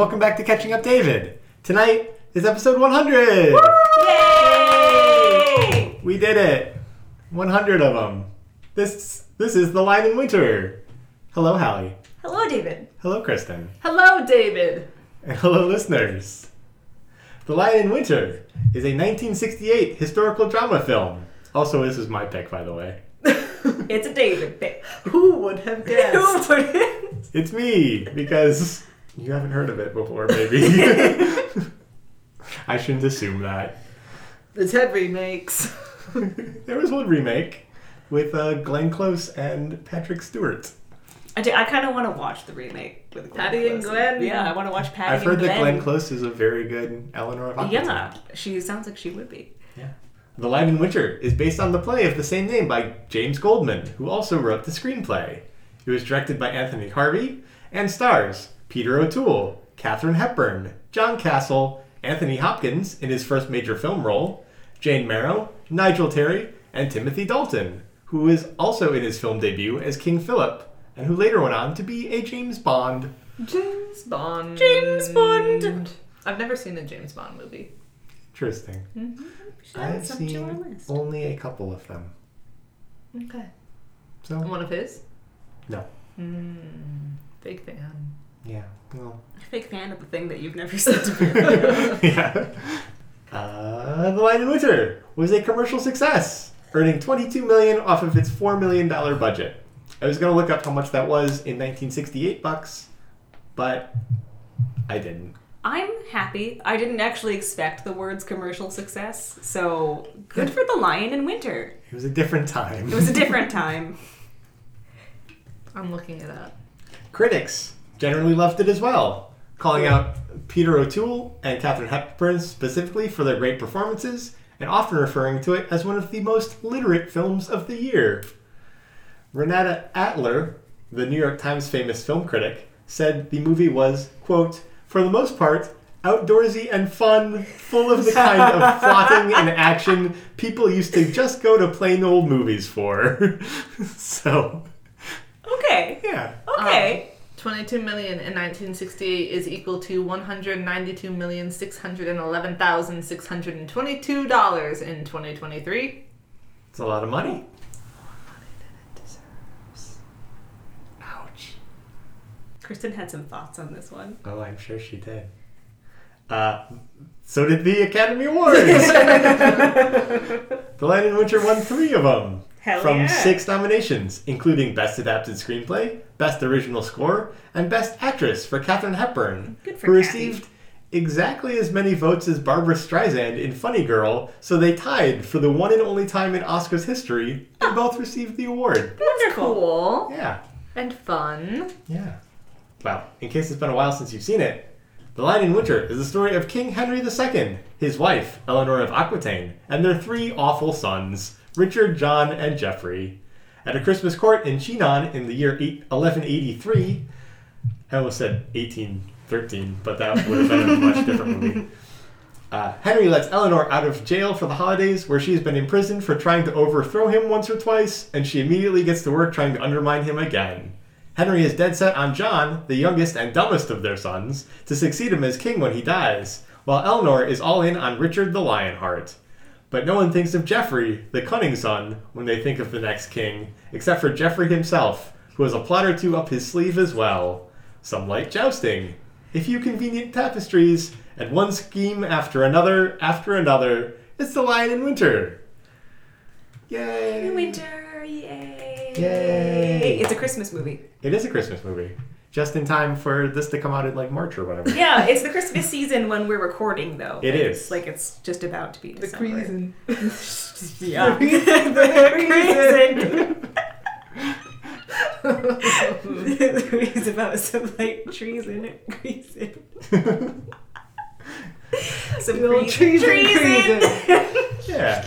Welcome back to Catching Up David. Tonight is episode 100. Yay! We did it. 100 of them. This this is the Lion in Winter. Hello, Hallie. Hello, David. Hello, Kristen. Hello, David. And hello, listeners. The Lion in Winter is a 1968 historical drama film. Also, this is my pick, by the way. It's a David pick. Who would have guessed? Who would it? It's me, because you haven't heard of it before, maybe. I shouldn't assume that. the Ted remakes. there was one remake with uh, Glenn Close and Patrick Stewart. I, do, I kind of want to watch the remake with Glenn Patty and Glenn. Yeah, I want to watch Patty and Glenn. I've heard and that Glenn. Glenn Close is a very good Eleanor of Aquitaine. Yeah, she sounds like she would be. Yeah. The Lion in Winter is based on the play of the same name by James Goldman, who also wrote the screenplay. It was directed by Anthony Harvey and stars Peter O'Toole, Katharine Hepburn, John Castle, Anthony Hopkins in his first major film role, Jane Merrow, Nigel Terry, and Timothy Dalton, who is also in his film debut as King Philip, and who later went on to be a James Bond. James Bond. James Bond. I've never seen a James Bond movie. Interesting. Should add I've some to our seen list. only a couple of them. Okay. So, One of his? no. Hmm. Big fan. Yeah, well, Big fan of the thing that you've never said to me. yeah. Uh, the Lion in Winter was a commercial success, earning 22 million off of its 4 million dollar budget. I was gonna look up how much that was in 1968 bucks, but I didn't. I'm happy. I didn't actually expect the words commercial success, so good for the Lion in Winter. It was a different time. It was a different time. I'm looking it up. Critics generally loved it as well, calling out Peter O'Toole and Katharine Hepburn specifically for their great performances, and often referring to it as one of the most literate films of the year. Renata Adler, the New York Times famous film critic, said the movie was, quote, for the most part, outdoorsy and fun, full of the kind of plotting and action people used to just go to plain old movies for. so, Okay. yeah. Okay. Um, 22 million in 1968 is equal to 192,611,622 dollars in 2023. It's a lot of money. Ouch. Kristen had some thoughts on this one. Oh, I'm sure she did. Uh, so did the Academy Awards. the Lion in Winter won three of them Hell from yeah. six nominations, including Best Adapted Screenplay, Best Original Score, and Best Actress for Katharine Hepburn, Good for who Kathy. received exactly as many votes as Barbra Streisand in Funny Girl, so they tied for the one and only time in Oscars history, and ah. both received the award. Wonderful. Cool Yeah. and fun. Yeah. Well, in case it's been a while since you've seen it, The Lion in Winter is the story of King Henry II, his wife, Eleanor of Aquitaine, and their three awful sons, Richard, John, and Geoffrey. At a Christmas court in Chinon in the year eight- 1183, I almost said 1813, but that would have been a much different movie. Uh, Henry lets Eleanor out of jail for the holidays, where she's been imprisoned for trying to overthrow him once or twice, and she immediately gets to work trying to undermine him again. Henry is dead set on John, the youngest and dumbest of their sons, to succeed him as king when he dies, while Eleanor is all in on Richard the Lionheart. But no one thinks of Geoffrey, the cunning son, when they think of the next king, except for Geoffrey himself, who has a plot or two up his sleeve as well. Some light jousting, a few convenient tapestries, and one scheme after another after another. It's the Lion in Winter. Yay! In winter, yay! Yay. It's a Christmas movie. It is a Christmas movie. Just in time for this to come out in like March or whatever. Yeah, it's the Christmas season when we're recording, though. It Like, is. It's, like it's just about to be The December. reason. Yeah. the reason. the reason about some light treason. Treason. Some The old treason. treason, Yeah.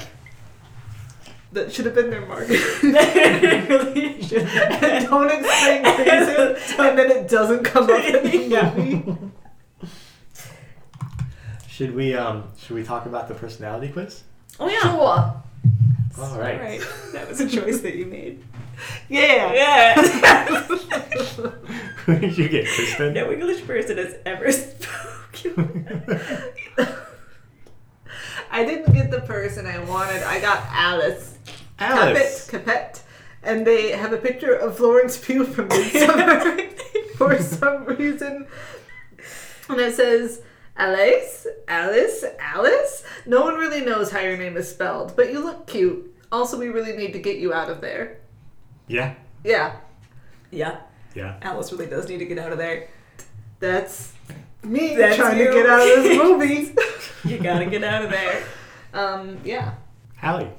That should have been their mark. really should. Don't explain reason, and then it doesn't come up in the Yeah. movie. Should we um should we talk about the personality quiz? Oh yeah. Sure. All right. All right. That was a choice that you made. Yeah. Yeah. Who did you get, Kristen? No English person has ever spoken. I didn't get the person I wanted. I got Alice. Alice. Capet, Capet. And they have a picture of Florence Pugh from Midsummer for some reason. And it says, Alice, Alice, Alice. No one really knows how your name is spelled, but you look cute. Also, we really need to get you out of there. Yeah. Yeah, yeah, Yeah. Alice really does need to get out of there. that's me That's trying you. to get out of this movie. You gotta get out of there. um, yeah. Hallie.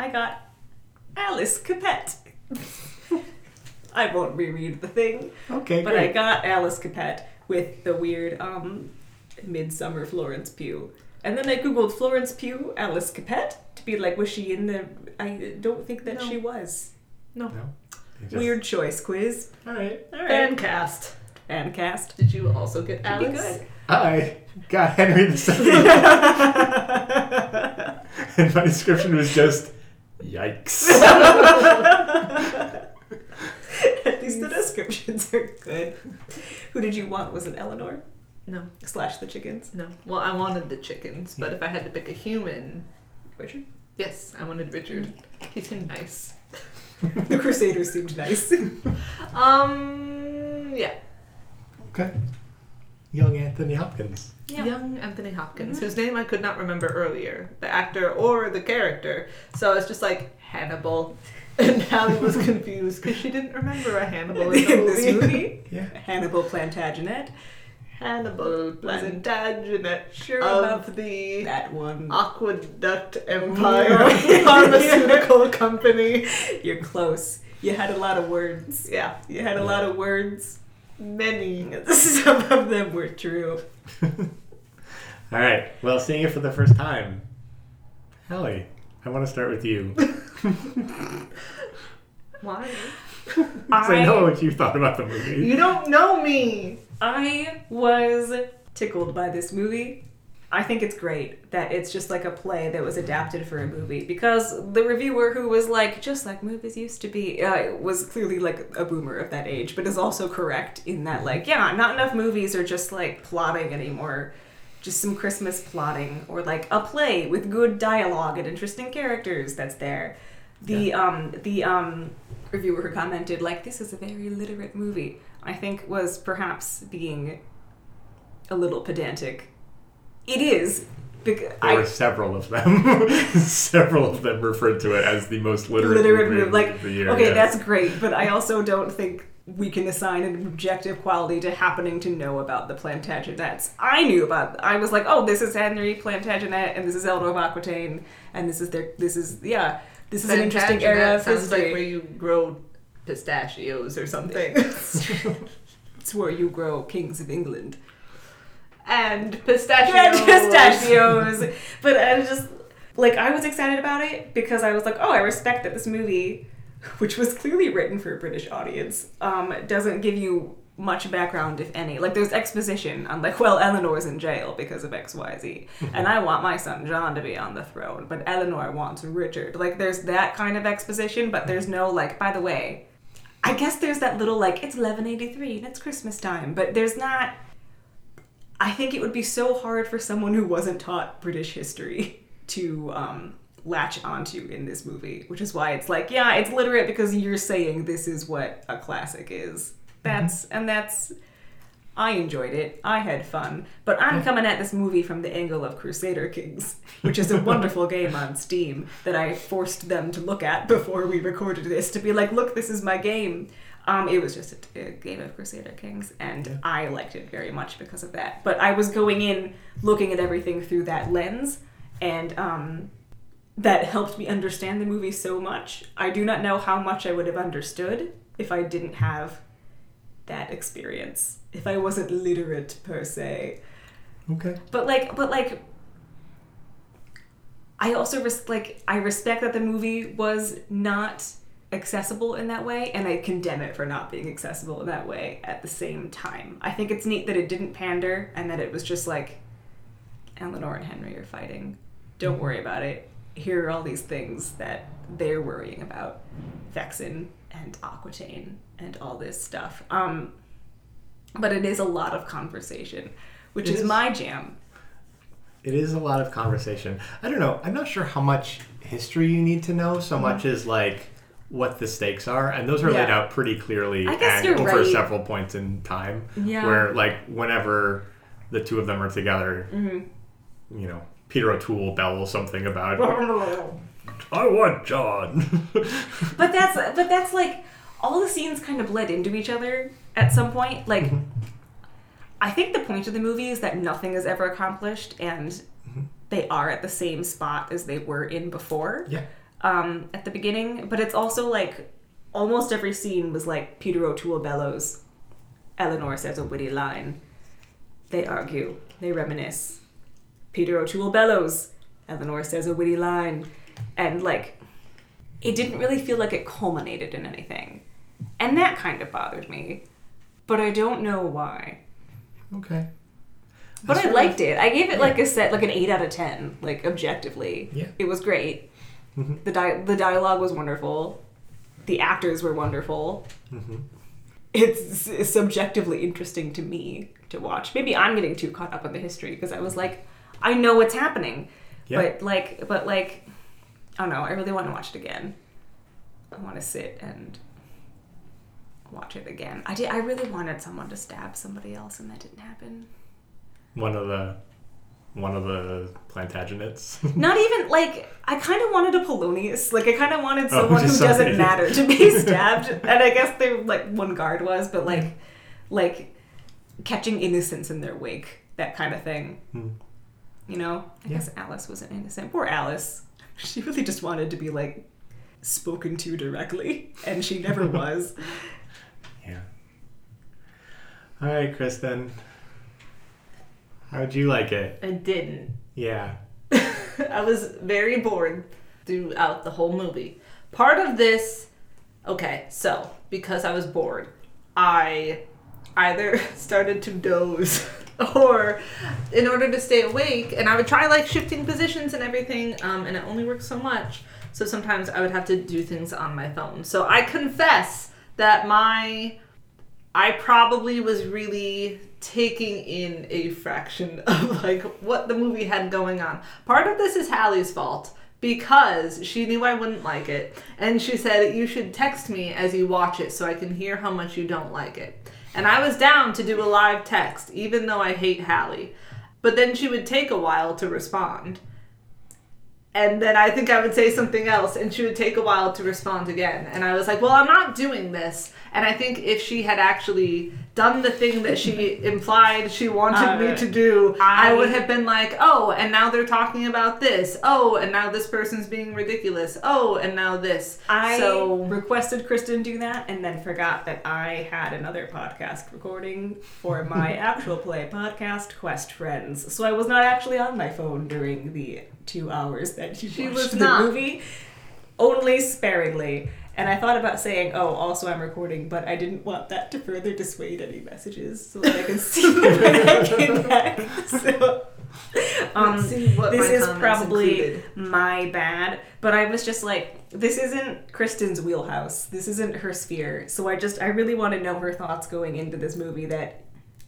I got Alice Capet. I won't reread the thing, Okay, but I great. got Alice Capet with the weird um midsummer Florence Pugh. And then I googled Florence Pugh, Alice Capet to be like, was she in the? I don't think that No. she was. No. No. You just- Weird choice quiz. All right. All right. Fan cast. Fan cast. Did you also get Should be Alice? good. I got Henry the Second, and my description was just, yikes. At least the descriptions are good. Who did you want? Was it Eleanor? No. Slash the chickens. No. Well, I wanted the chickens, but if I had to pick a human, Richard? yes, I wanted Richard. He seemed nice. The Crusaders seemed nice. Um, yeah. okay. Young Anthony Hopkins. Young Anthony Hopkins, Mhm. whose name I could not remember earlier, the actor or the character. So it's just like Hannibal. And Hallie was confused because she didn't remember a Hannibal in the In this movie. movie, Yeah. Hannibal Plantagenet. Hannibal Plantagenet Sure of about the that one. Aqueduct Empire Pharmaceutical Company. You're close. You had a lot of words. Yeah, You had a lot of words. Many. Some of them were true. All right. Well, seeing it for the first time, Hallie, I want to start with you. Why? Because I know what you thought about the movie. You don't know me. I was tickled by this movie. I think it's great that it's just like a play that was adapted for a movie because the reviewer who was like, just like movies used to be, uh, was clearly like a boomer of that age, but is also correct in that, like, yeah, not enough movies are just like plotting anymore. Just some Christmas plotting or like a play with good dialogue and interesting characters that's there. The um the um reviewer who commented like this is a very literate movie I think was perhaps being a little pedantic. It is because There were several of them. several of them referred to it as the most literate, literate movie movie like of the year. okay yes. that's great but I also don't think we can assign an objective quality to happening to know about the Plantagenets. I knew about. I was like, oh, this is Henry Plantagenet, and this is Eleanor of Aquitaine, and this is their. This is yeah. This is an interesting era Plantagenet of sounds history. like where you grow pistachios or something. it's where you grow kings of England. And pistachios. Red pistachios. but I was just like I was excited about it because I was like, oh, I respect that this movie, which was clearly written for a British audience, um, doesn't give you much background, if any. Like there's exposition on like, well, Eleanor's in jail because of X, Y, Z, and I want my son John to be on the throne, but Eleanor wants Richard. Like there's that kind of exposition, but there's no like, by the way. I guess there's that little like it's 1183 and it's Christmas time, but there's not I think it would be so hard for someone who wasn't taught British history to um, latch onto in this movie, which is why it's like, yeah, it's literate because you're saying this is what a classic is. That's and that's. I enjoyed it. I had fun, but I'm coming at this movie from the angle of Crusader Kings, which is a wonderful game on Steam that I forced them to look at before we recorded this to be like, look, this is my game. Um, it was just a, a game of Crusader Kings, and Yeah. I liked it very much because of that. But I was going in looking at everything through that lens, and um, that helped me understand the movie so much. I do not know how much I would have understood if I didn't have that experience. If I wasn't literate per se. Okay. But like, but like, I also res- like I respect that the movie was not accessible in that way, and I condemn it for not being accessible in that way at the same time. I think it's neat that it didn't pander and that it was just like Eleanor and Henry are fighting. Don't worry about it. Here are all these things that they're worrying about. Vexin and Aquitaine and all this stuff. Um but it is a lot of conversation, which is is. my jam. It is a lot of conversation. I don't know. I'm not sure how much history you need to know so much as like what the stakes are, and those are laid out pretty clearly and over right. several points in time. Yeah. Where like whenever the two of them are together, Mm-hmm. you know, Peter O'Toole bellows something about I want John. But that's but that's like all the scenes kind of bled into each other at some point. Like Mm-hmm. I think the point of the movie is that nothing is ever accomplished and Mm-hmm. they are at the same spot as they were in before. yeah. Um, at the beginning, but it's also like almost every scene was like Peter O'Toole bellows. Eleanor says a witty line. They argue. They reminisce. Peter O'Toole bellows. Eleanor says a witty line. And like, it didn't really feel like it culminated in anything. And that kind of bothered me. But I don't know why. Okay. But I liked it. I gave it like a set, like an 8 out of 10, like objectively. Yeah. It was great. Mhm. The, di- the dialogue was wonderful. The actors were wonderful. Mhm. It's, it's subjectively interesting to me to watch. Maybe I'm getting too caught up in the history because I was like, I know what's happening. Yeah. But like, but like, I don't know. I really want to watch it again. I want to sit and watch it again. I did. I really wanted someone to stab somebody else, and that didn't happen. One of the one of the Plantagenets. Not even like I kind of wanted a Polonius. Like I kind of wanted Oh, someone who just doesn't matter to be stabbed. and I guess they like one guard was, but like like catching innocence in their wake, that kind of thing. Hmm. You know, I Yeah. guess Alice wasn't innocent. Poor Alice. She really just wanted to be like spoken to directly, and she never was. Yeah. All right, Kristen. How'd you like it? I didn't. Yeah. I was very bored throughout the whole movie. Part of this, okay, so because I was bored, I either started to doze or in order to stay awake, and I would try like shifting positions and everything, um, and it only works so much. So sometimes I would have to do things on my phone. So I confess that my I probably was really taking in a fraction of like what the movie had going on. Part of this is Hallie's fault because she knew I wouldn't like it and she said you should text me as you watch it so I can hear how much you don't like it. And I was down to do a live text even though I hate Hallie. But then she would take a while to respond. And then I think I would say something else, and she would take a while to respond again. And I was like, well, I'm not doing this. And I think if she had actually done the thing that she implied she wanted me Uh, to do, I, I- would have been like, oh, and now they're talking about this. Oh, and now this person's being ridiculous. Oh, and now this. I so requested Kristen do that and then forgot that I had another podcast recording for my actual play podcast, Quest Friends. So I was not actually on my phone during the two hours that you She watched the not. movie, only sparingly. And I thought about saying, "Oh, also I'm recording," but I didn't want that to further dissuade any messages, so that I can see when I get back. So, um, Let's see what this is probably included. my bad, but I was just like, this isn't Kristen's wheelhouse. This isn't her sphere. So I just, I really want to know her thoughts going into this movie that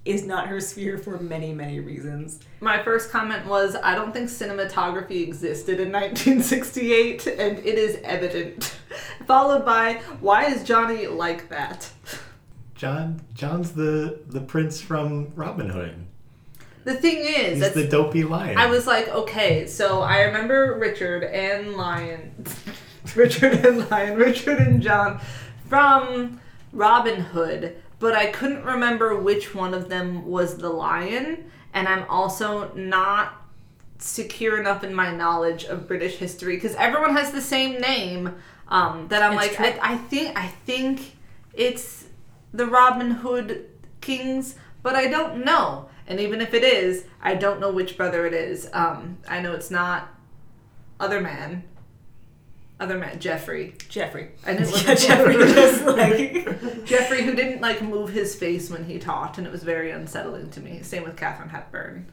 is not her sphere for many, many reasons. My first comment was I don't think cinematography existed in 1968, and it is evident. Followed by why is Johnny like that? John John's the the prince from Robin Hood. The thing is, He's the dopey lion. I was like, okay, so I remember Richard and Lion, Richard and Lion, Richard and John from Robin Hood, but I couldn't remember which one of them was the lion, and I'm also not secure enough in my knowledge of British history because everyone has the same name. Um, that I'm It's like. I, I think, I think it's the Robin Hood kings, but I don't know. And even if it is, I don't know which brother it is. Um, I know it's not other man. Other man, Geoffrey. Geoffrey. I knew it Yeah, wasn't Geoffrey Geoffrey. just like. Geoffrey, who didn't like move his face when he talked, and it was very unsettling to me. Same with Katharine Hepburn.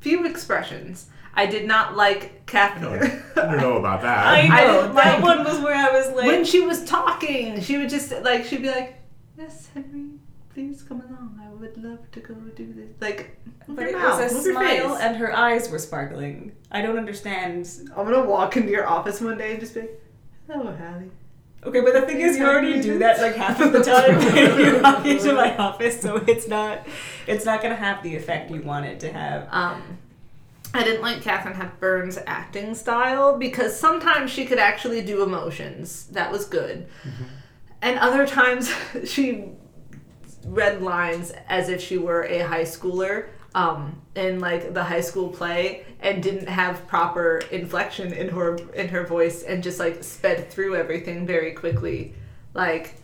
Few expressions. I did not like I don't, Catherine. I don't know about that. I I know. didn't that like- one was where I was like. when she was talking, she would just like she'd be like, "Yes, Henry." Please come along. I would love to go do this. Like, move But your it mouth, was a move your smile, face. and her eyes were sparkling. I don't understand. I'm gonna walk into your office one day and just be, like, hello, Hallie. Okay, but the thing is, you already do that like half of the time when you walk into my office, so it's not, it's not gonna have the effect you want it to have. Um, I didn't like Katharine Hepburn's acting style because sometimes she could actually do emotions. That was good. And other times she read lines as if she were a high schooler um, in like the high school play and didn't have proper inflection in her in her voice and just like sped through everything very quickly. Like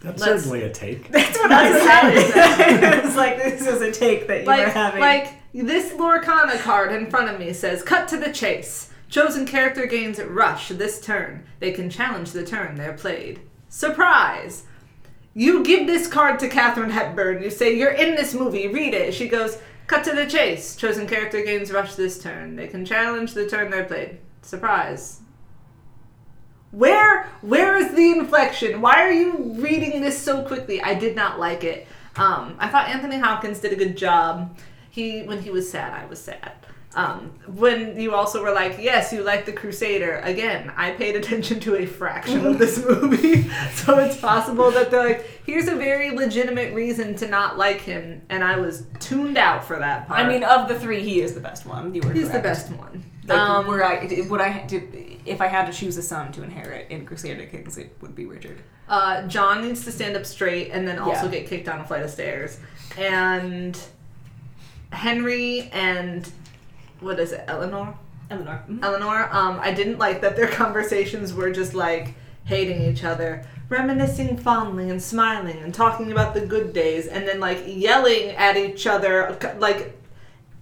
That's Let's- certainly a take. That's what I I said. it was like this is a take that you were having. like this Lorcana card in front of me says cut to the chase. Chosen character gains rush this turn. They can challenge the turn they're played. Surprise! You give this card to Katharine Hepburn. You say, You're in this movie, read it. She goes, Cut to the chase. Chosen character gains rush this turn. They can challenge the turn they're played. Surprise. Where where is the inflection? Why are you reading this so quickly? I did not like it. Um, I thought Anthony Hopkins did a good job. He when he was sad, I was sad. Um, when you also were like, yes, you like the Crusader. Again, I paid attention to a fraction of this movie, so it's possible that they're like, here's a very legitimate reason to not like him, and I was tuned out for that part. I mean, of the three, he is the best one. You were he's the best one. Like, Um, were I, would I if I had to choose a son to inherit in Crusader Kings, it would be Richard. Uh, John needs to stand up straight and then also Yeah. get kicked down a flight of stairs. And Henry and what is it, Eleanor? Eleanor. Mhm. Eleanor. Um, I didn't like that their conversations were just like hating each other, reminiscing fondly and smiling and talking about the good days, and then like yelling at each other like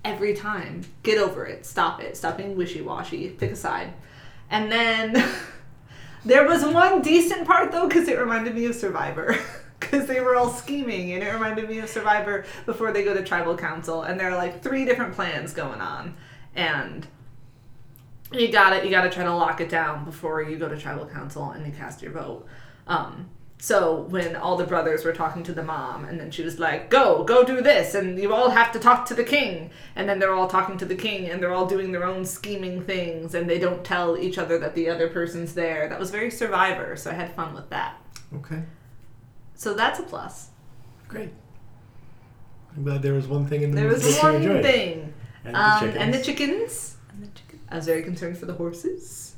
every time. Get over it. Stop it. Stop being wishy washy. Pick a side. And then there was one decent part though, because it reminded me of Survivor. Because they were all scheming, and it reminded me of Survivor before they go to tribal council, and there are like three different plans going on, and you got it. You got to try to lock it down before you go to tribal council and you cast your vote. Um, so when all the brothers were talking to the mom, and then she was like, "Go, go do this," and you all have to talk to the king, and then they're all talking to the king, and they're all doing their own scheming things, and they don't tell each other that the other person's there. That was very Survivor, so I had fun with that. Okay, So that's a plus. great. I'm glad there was one thing in the There movie was that you one enjoyed. thing. And the Um, chickens. and the chickens. I was very concerned for the horses.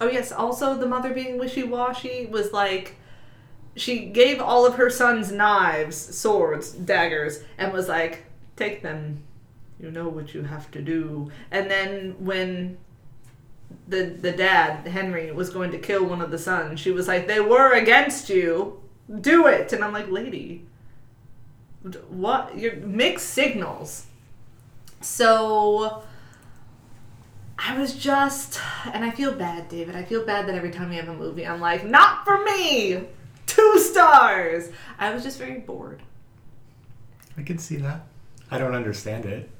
Oh yes, also the mother being wishy-washy was like she gave all of her sons knives, swords, daggers, and was like, "Take them. You know what you have to do." And then when the the dad Henry was going to kill one of the sons, she was like, "They were against you. Do it." And I'm like, "Lady, what? You're mixed signals." So I was just, and I feel bad, David. I feel bad that every time we have a movie, I'm like, not for me! Two stars! I was just very bored. I can see that. I don't understand it.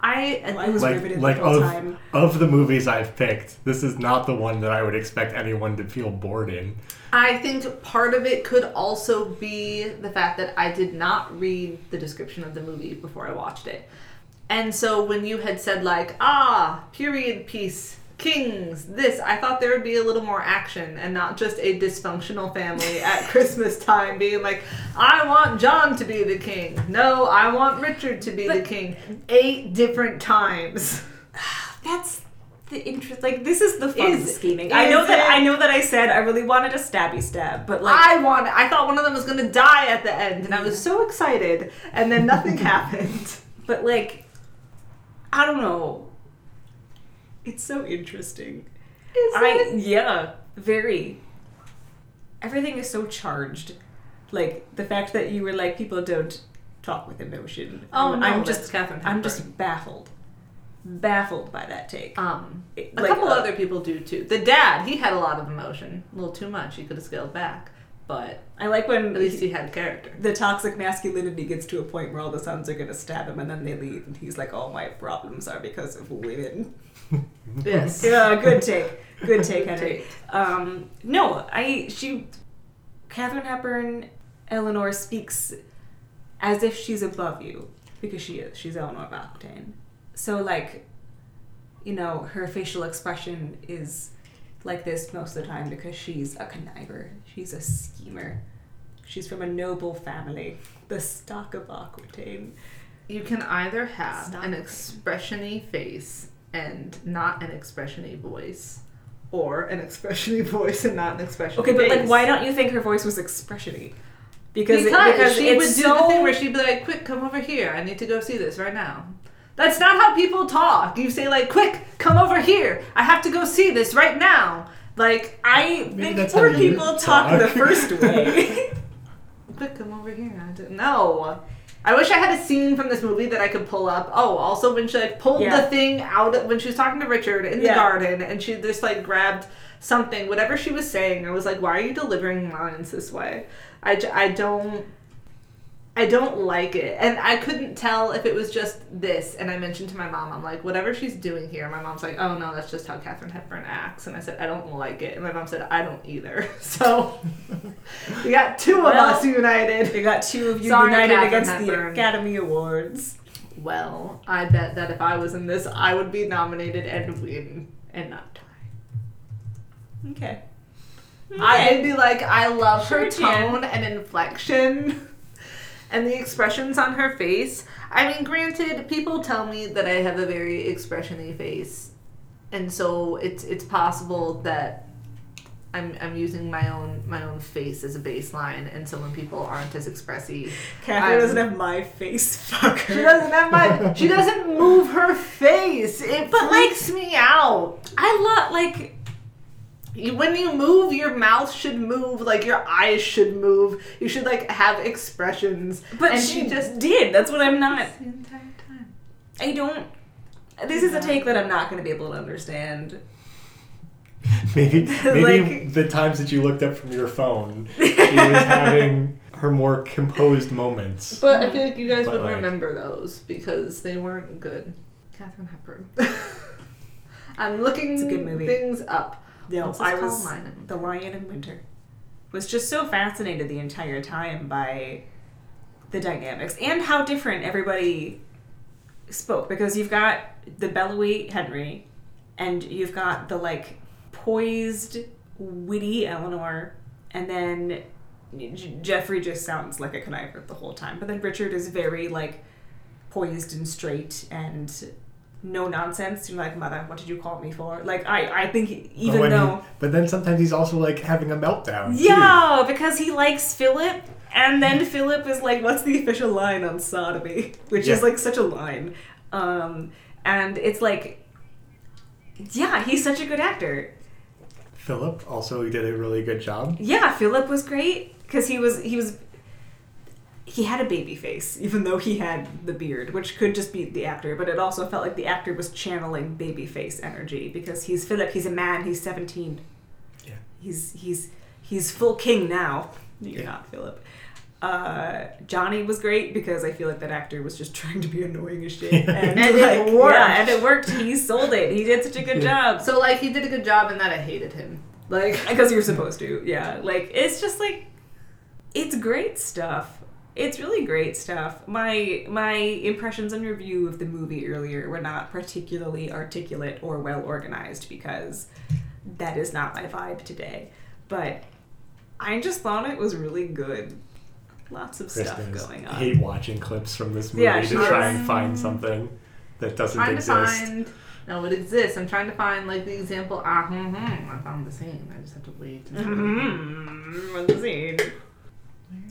I, Well, I was Like, riveted like the whole of, time. of the movies I've picked, this is not the one that I would expect anyone to feel bored in. I think part of it could also be the fact that I did not read the description of the movie before I watched it. And so when you had said, like, ah, period piece, kings, this, I thought there would be a little more action and not just a dysfunctional family at Christmas time being like, I want John to be the king. No, I want Richard to be the king. Eight different times. That's the interest. Like this is the fun Is- scheming. I know is that. I know that I said I really wanted a stabby stab, but like I want. I thought one of them was gonna die at the end, and I was so excited, and then nothing happened. But like, I don't know. It's so interesting. Is I it? yeah, very. Everything is so charged. Like the fact that you were like people don't talk with emotion. Oh I'm, no, I'm just Catherine. I'm just baffled, baffled by that take. Um, It- a like, couple uh, other people do too. The dad, he had a lot of emotion, a little too much. He could have scaled back, but I like when at least he had character. the toxic masculinity gets to a point where all the sons are gonna stab him and then they leave and he's like, All my problems are because of women. Yes. Yeah, good take. Good take, Good Henry. take. Um no, I she Katharine Hepburn Eleanor speaks as if she's above you because she is. She's Eleanor of So like, you know, her facial expression is like this most of the time because she's a conniver. She's a schemer. She's from a noble family, the stock of Aquitaine. You can either have Stop an expressiony face and not an expressiony voice, or an expressiony voice and not an expressiony Okay, but like, why don't you think her voice was expressiony? Because Because, it, because she would do so the thing where she'd be like, "Quick, come over here. I need to go see this right now." That's not how people talk. You say like, "Quick, come over here. I have to go see this right now." Like, I Maybe think poor people talk the first way. quick, come over here. I don't know. I wish I had a scene from this movie that I could pull up. Oh, also when she like pulled Yeah. the thing out of, when she was talking to Richard in the Yeah. garden, and she just like grabbed something, whatever she was saying. I was like, why are you delivering lines this way? I, j- I don't. I don't like it. And I couldn't tell if it was just this. And I mentioned to my mom, I'm like, whatever she's doing here. My mom's like, oh no, that's just how Katharine Hepburn acts. And I said, I don't like it. And my mom said, I don't either. So we got two of Well, us united. we got two of you Sorry, united against the Academy Awards. Well, I bet that if I was in this, I would be nominated and win and not tie. Okay. I'd be like, I love her Sure, tone and inflection and the expressions on her face. I mean, granted, people tell me that I have a very expressiony face, and so it's it's possible that I'm I'm using my own my own face as a baseline, and so when people aren't as expressive, Catherine I'm- doesn't have my face. Fuck her. she doesn't have my she doesn't move her face. It But, like- me out. I love like when you move, your mouth should move, like your eyes should move. You should like have expressions. but and she she just did. That's what I'm not. the entire time. I don't. This is a take that I'm not going to be able to understand. Maybe maybe Like- the times that you looked up from your phone, she was having her more composed moments. But I feel like you guys But, would like- remember those because they weren't good. Katharine Hepburn. I'm looking It's a good movie. things up. No, What's I was Lion the Lion in Winter. Was just so fascinated the entire time by the dynamics and how different everybody spoke because you've got the bellowy Henry and you've got the like poised witty Eleanor and then J- Geoffrey just sounds like a conniver the whole time but then Richard is very like poised and straight and no nonsense you're like mother what did you call me for like I I think But even he- though but then sometimes he's also like having a meltdown. too. yeah, because he likes Philip, and then Philip is like, "What's the official line on sodomy?" Which is like such a line, um, and it's like, yeah, he's such a good actor. Philip also did a really good job. Yeah, Philip was great because he was he was he had a baby face, even though he had the beard, which could just be the actor, but it also felt like the actor was channeling baby face energy because he's Philip, he's a man, he's seventeen. Yeah. He's he's he's full king now. You're Yeah. not Philip. Uh, Johnny was great because I feel like that actor was just trying to be annoying as shit, and, And it worked. Yeah, and it worked. He sold it. He did such a good job. So like he did a good job and that I hated him. Like because you're supposed to yeah like it's just like it's great stuff it's really great stuff my my impressions and review of the movie earlier were not particularly articulate or well organized because that is not my vibe today but i just thought it was really good lots of stuff going on I hate watching clips from this movie Yeah, to she try and find something that doesn't trying to exist. find no, it exists. I'm trying to find like the example. Ah, hmm, hmm. I found the scene. I just have to wait. Mhm. What's the scene?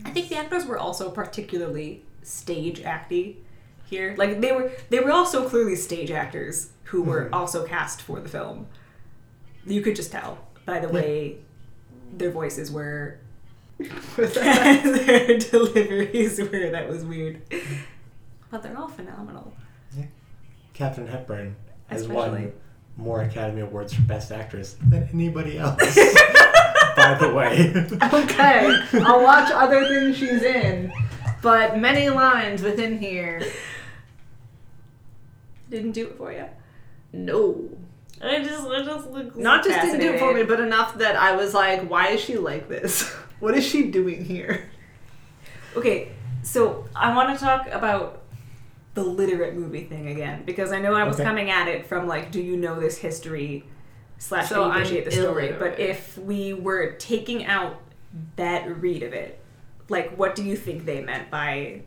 I think the actors were also particularly stage acty here. Like they were they were also clearly stage actors who were Mhm. also cast for the film. You could just tell by the Yeah. way their voices were their deliveries were that was weird. But they're all phenomenal. Yeah. Katharine Hepburn has Especially. won more Academy Awards for Best Actress than anybody else. By the way. okay, I'll watch other things she's in, but many lines within here. Didn't do it for you. No. I just I just look Not just didn't do it for me, but enough that I was like, why is she like this? What is she doing here? Okay, So I want to talk about the literate movie thing again because I know I was Okay. coming at it from like, do you know this history slash So do I'm appreciate the story? But illiterate. if we were taking out that read of it, like, what do you think they meant by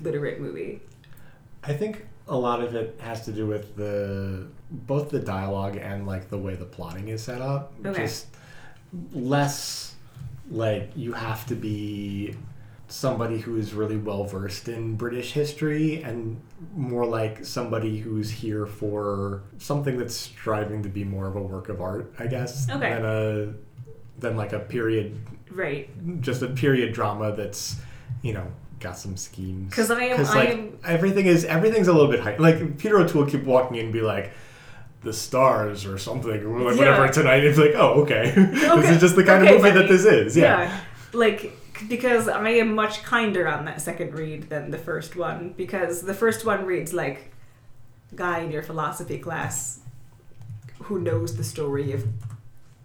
literate movie? I think a lot of it has to do with the both the dialogue and like the way the plotting is set up. Okay. Just less like you have to be somebody who is really well versed in British history and more like somebody who's here for something that's striving to be more of a work of art, I guess, Okay. than a than like a period Right. just a period drama that's you know got some schemes 'Cause I am- I like am- everything is everything's a little bit high like peter o'toole keep walking in and be like the stars or something or like Yeah. whatever tonight it's like oh okay, this is just the kind Okay, of movie that this is yeah, Like, because I am much kinder on that second read than the first one, because the first one reads like guy in your philosophy class who knows the story of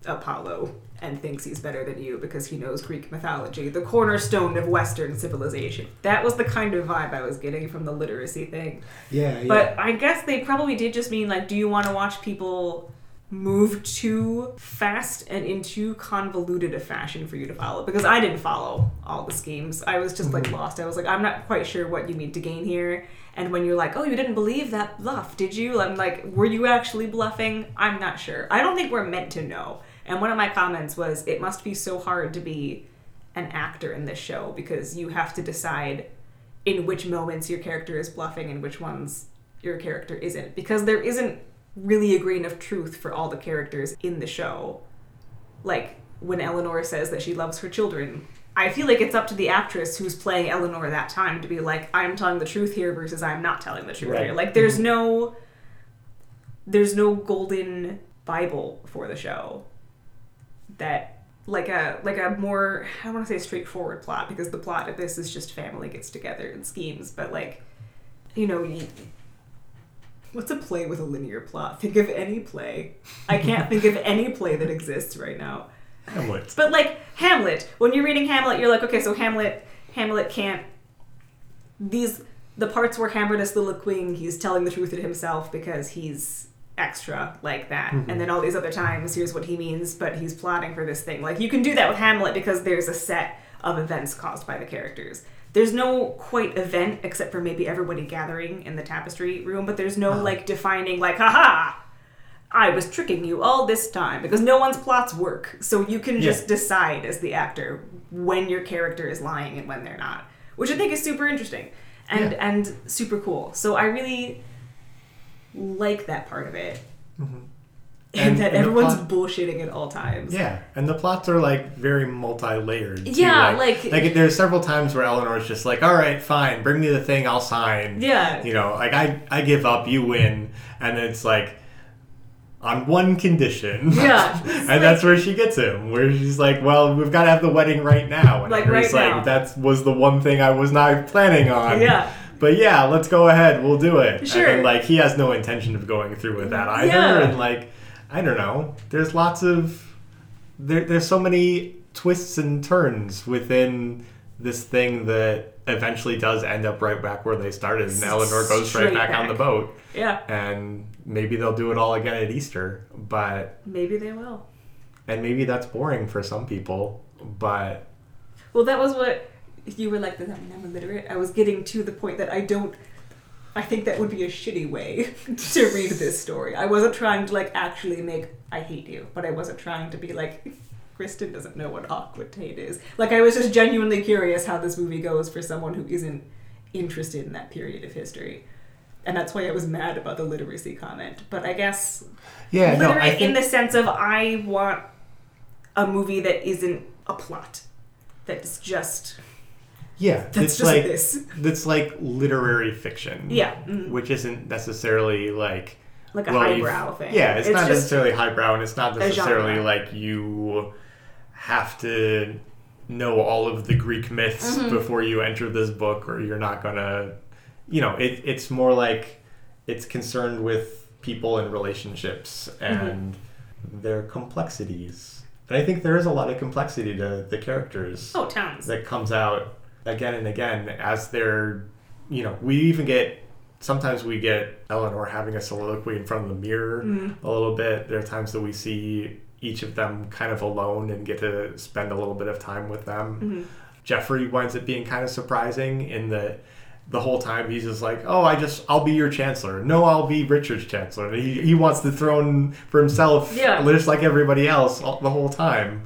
Apollo and thinks he's better than you because he knows Greek mythology, the cornerstone of Western civilization. That was the kind of vibe I was getting from the literacy thing. yeah, yeah. But I guess they probably did just mean like, do you want to watch people move too fast and in too convoluted a fashion for you to follow? Because I didn't follow all the schemes. I was just like mm-hmm. lost. I was like, I'm not quite sure what you mean to gain here. And when you're like, oh, you didn't believe that bluff, did you? I'm like, were you actually bluffing? I'm not sure. I don't think we're meant to know. And one of my comments was, it must be so hard to be an actor in this show because you have to decide in which moments your character is bluffing and which ones your character isn't because there isn't really a grain of truth for all the characters in the show. Like when eleanor says that she loves her children i feel like it's up to the actress who's playing eleanor that time to be like i'm telling the truth here versus i'm not telling the truth Right. here. Like there's mm-hmm. no there's no golden bible for the show that like a like a more I don't want to say straightforward plot because the plot of this is just family gets together and schemes, but like you know, what's a play with a linear plot? Think of any play. I can't think of any play that exists right now. Hamlet. But like Hamlet, when you're reading Hamlet, you're like, okay, so Hamlet, Hamlet can't. These the parts where Hamlet is soliloquying, he's telling the truth to himself because he's extra like that, mm-hmm. and then all these other times, here's what he means, but he's plotting for this thing. Like you can do that with Hamlet because there's a set of events caused by the characters. There's no quite event except for maybe everybody gathering in the tapestry room, but there's no uh-huh. like defining like, haha, I was tricking you all this time because no one's plots work. So you can just decide as the actor when your character is lying and when they're not, which I think is super interesting and Yeah. and super cool. So I really like that part of it. And, And- that and everyone's plot- bullshitting at all times. Yeah, and the plots are like very multi-layered. too. Yeah, like, like- like there's several times where Eleanor's just like, "All right, fine, bring me the thing, I'll sign." Yeah. you know, like I I give up, you win, and it's like on one condition. Yeah. and that's where she gets him, where she's like, "Well, we've got to have the wedding right now," and Like, right like, now. "That was the one thing I was not planning on." Yeah. But yeah, let's go ahead. We'll do it. Sure. And then, like he has no intention of going through with that either. Yeah. And like, I don't know. There's lots of there. There's so many twists and turns within this thing that eventually does end up right back where they started, and Eleanor goes straight right back, on the boat. Yeah. And maybe they'll do it all again at Easter, but Maybe they will. and maybe that's boring for some people, but Well, that was what you were like. That mean I'm illiterate? I was getting to the point that I don't. I think that would be a shitty way to read this story. I wasn't trying to like actually make I hate you, but I wasn't trying to be like Kristen doesn't know what aquitaine is. Like I was just genuinely curious how this movie goes for someone who isn't interested in that period of history. And that's why I was mad about the literacy comment. But I guess yeah, no, literate I in the sense of I want a movie that isn't a plot. That's just yeah, that's it's just like this. that's like literary fiction. Yeah. mm, which isn't necessarily like Like a well, highbrow thing. Yeah, it's, not necessarily highbrow, and it's not necessarily like you have to know all of the Greek myths Mm-hmm. before you enter this book, or you're not gonna. You know, it, it's more like it's concerned with people and relationships Mm-hmm. and their complexities. And I think there is a lot of complexity to the characters Oh, that comes out again and again as they're, you know, we even get sometimes we get Eleanor having a soliloquy in front of the mirror mm-hmm. a little bit. There are times that we see each of them kind of alone and get to spend a little bit of time with them. Mm-hmm. Geoffrey winds up being kind of surprising in that the whole time he's just like, "Oh, I just I'll be your chancellor. No, I'll be Richard's chancellor." He he wants the throne for himself, Yeah. just like everybody else all, the whole time.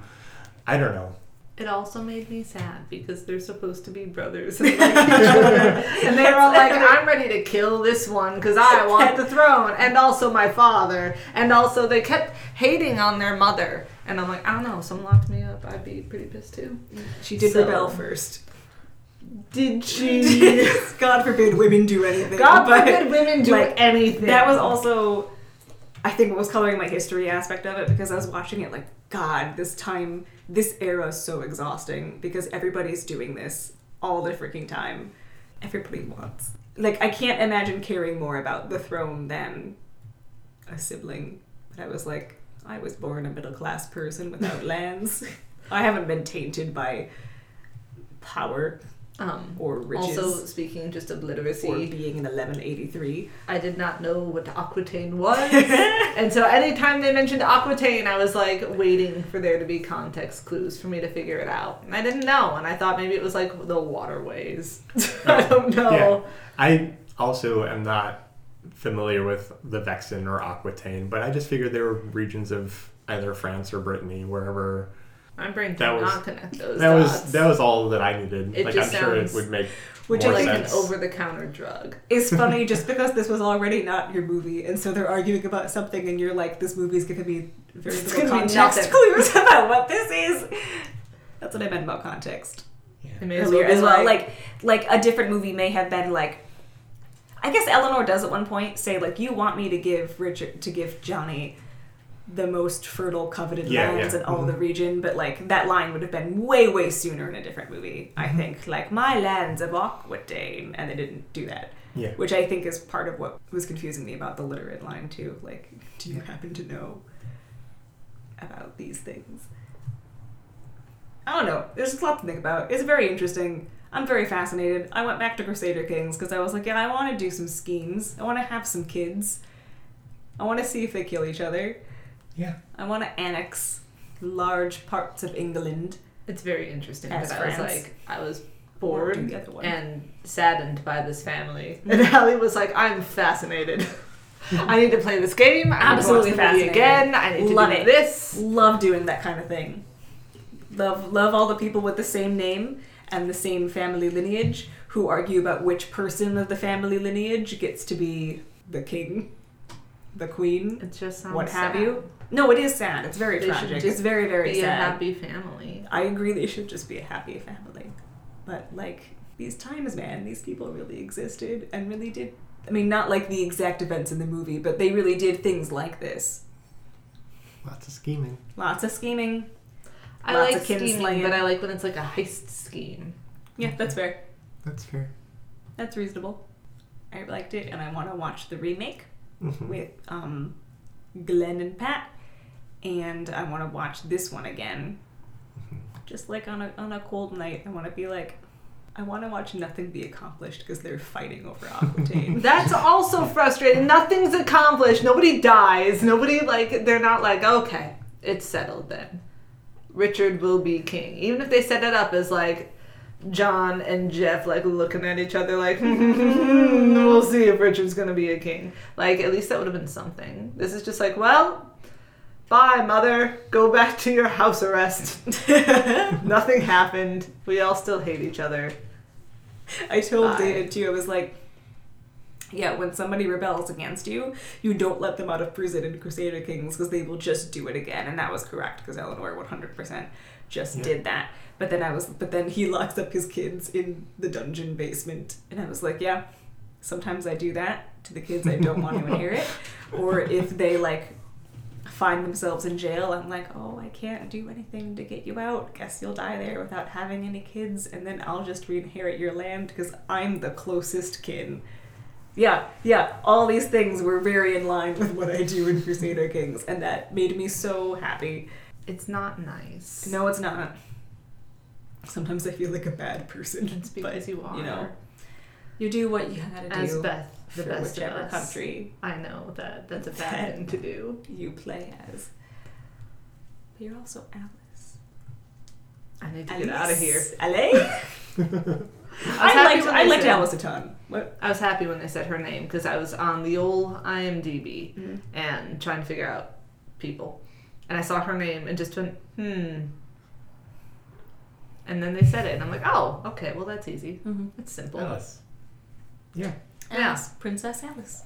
I don't know. It also made me sad because they're supposed to be brothers and like. And they were all like, I'm ready to kill this one because I want the throne and also my father. And also they kept hating on their mother. And I'm like, I don't know, if someone locked me up, I'd be pretty pissed too. She did So- rebel first. Did she? God forbid women do anything. God but- forbid women do like, anything. That was also, I think, what was coloring my history aspect of it because I was watching it like, God, this time, this era is so exhausting because everybody's doing this all the freaking time. Everybody wants. Like, I can't imagine caring more about the throne than a sibling. But I was like, I was born a middle class person without lands. I haven't been tainted by power um, or riches. also, speaking just of literacy, or being in 1183. I did not know what Aquitaine was. and so anytime they mentioned Aquitaine, I was like waiting for there to be context clues for me to figure it out. And I didn't know. And I thought maybe it was like the waterways. I don't know. Yeah. I also am not familiar with the Vexin or Aquitaine, but I just figured they were regions of either France or Brittany, wherever. My brain That cannot was- connect those That dots. was that was all that I needed. It like I'm just sure it sounds- would make Which more I like think an over-the-counter drug. It's funny just because this was already not your movie, and so they're arguing about something, and you're like, this movie's gonna be very It's little gonna be context nothing. clues about what this is. That's what I meant about context Yeah. It may as earlier well as be well. Like, like a different movie may have been like. I guess Eleanor does at one point say like, "You want me to give Richard to give Johnny." The most fertile coveted Yeah, lands yeah. in all Mhm. the region, but like that line would have been way, way sooner in a different movie. I Mm-hmm. think like my lands of Aquitaine, and they didn't do that yeah. which I think is part of what was confusing me about the literate line too. Like, do you happen to know about these things? I don't know. There's just a lot to think about. It's very interesting. I'm very fascinated. I went back to Crusader Kings because I was like, yeah, I want to do some schemes. I want to have some kids. I want to see if they kill each other. Yeah. I want to annex large parts of England. It's very interesting. As but I was France. like, I was bored the other one. and saddened by this family. And Allie was like, I'm fascinated. I need to play this game. I Absolutely need to watch the movie fascinated. again. I need to Love do it. this. love doing that kind of thing. Love love all the people with the same name and the same family lineage who argue about which person of the family lineage gets to be the king, the queen, It just sounds what have you. No, it is sad. It's very They tragic. just It's very very Be a sad. happy family. I agree they should just be a happy family. But like these times, man, these people really existed and really did I mean not like the exact events in the movie, but they really did things like this. Lots of scheming. Lots of scheming. I Lots like scheming, slaying. but I like when it's like a heist scheme. Yeah, that's fair. That's fair. That's reasonable. I liked it, and I want to watch the remake Mhm. with um, Glenn and Pat, and I want to watch this one again. Just like on a on a cold night, I want to be like, I want to watch nothing be accomplished because they're fighting over Aquitaine. That's also frustrating. Nothing's accomplished. Nobody dies. Nobody like they're not like okay, it's settled then. Richard will be king, even if they set it up as like John and Jeff like looking at each other like hmm, we'll see if Richard's gonna be a king. Like at least that would have been something. This is just like well. Bye, mother. Go back to your house arrest. Nothing happened. We all still hate each other. I told. David too. I was like, yeah, when somebody rebels against you, you don't let them out of prison in Crusader Kings because they will just do it again. And that was correct because Eleanor 100% just Yeah. did that. But then I was, but then he locks up his kids in the dungeon basement, and I was like, yeah, sometimes I do that to the kids I don't want to hear it. or if they like find themselves in jail, I'm like, oh, I can't do anything to get you out. Guess you'll die there without having any kids, and then I'll just re-inherit your land because I'm the closest kin. Yeah, yeah, all these things were very in line with what I do in Crusader Kings, and that made me so happy. It's not nice. No, it's not. Sometimes I feel like a bad person. It's because you are. You know, you do what you gotta As do Beth, the for best whichever of us. country I know that that's a That- bad thing to do. you play as. But you're also Alice. I need to get out of here. Alice. I, was I, happy liked when I they liked said- Alice a ton. What? I was happy when they said her name because I was on the old IMDb Mhm. and trying to figure out people, and I saw her name and just went hmm. And then they said it, and I'm like, oh, okay, well that's easy. Mm-hmm. It's simple. Alice. Yeah. Yeah. Alice, Princess Alice.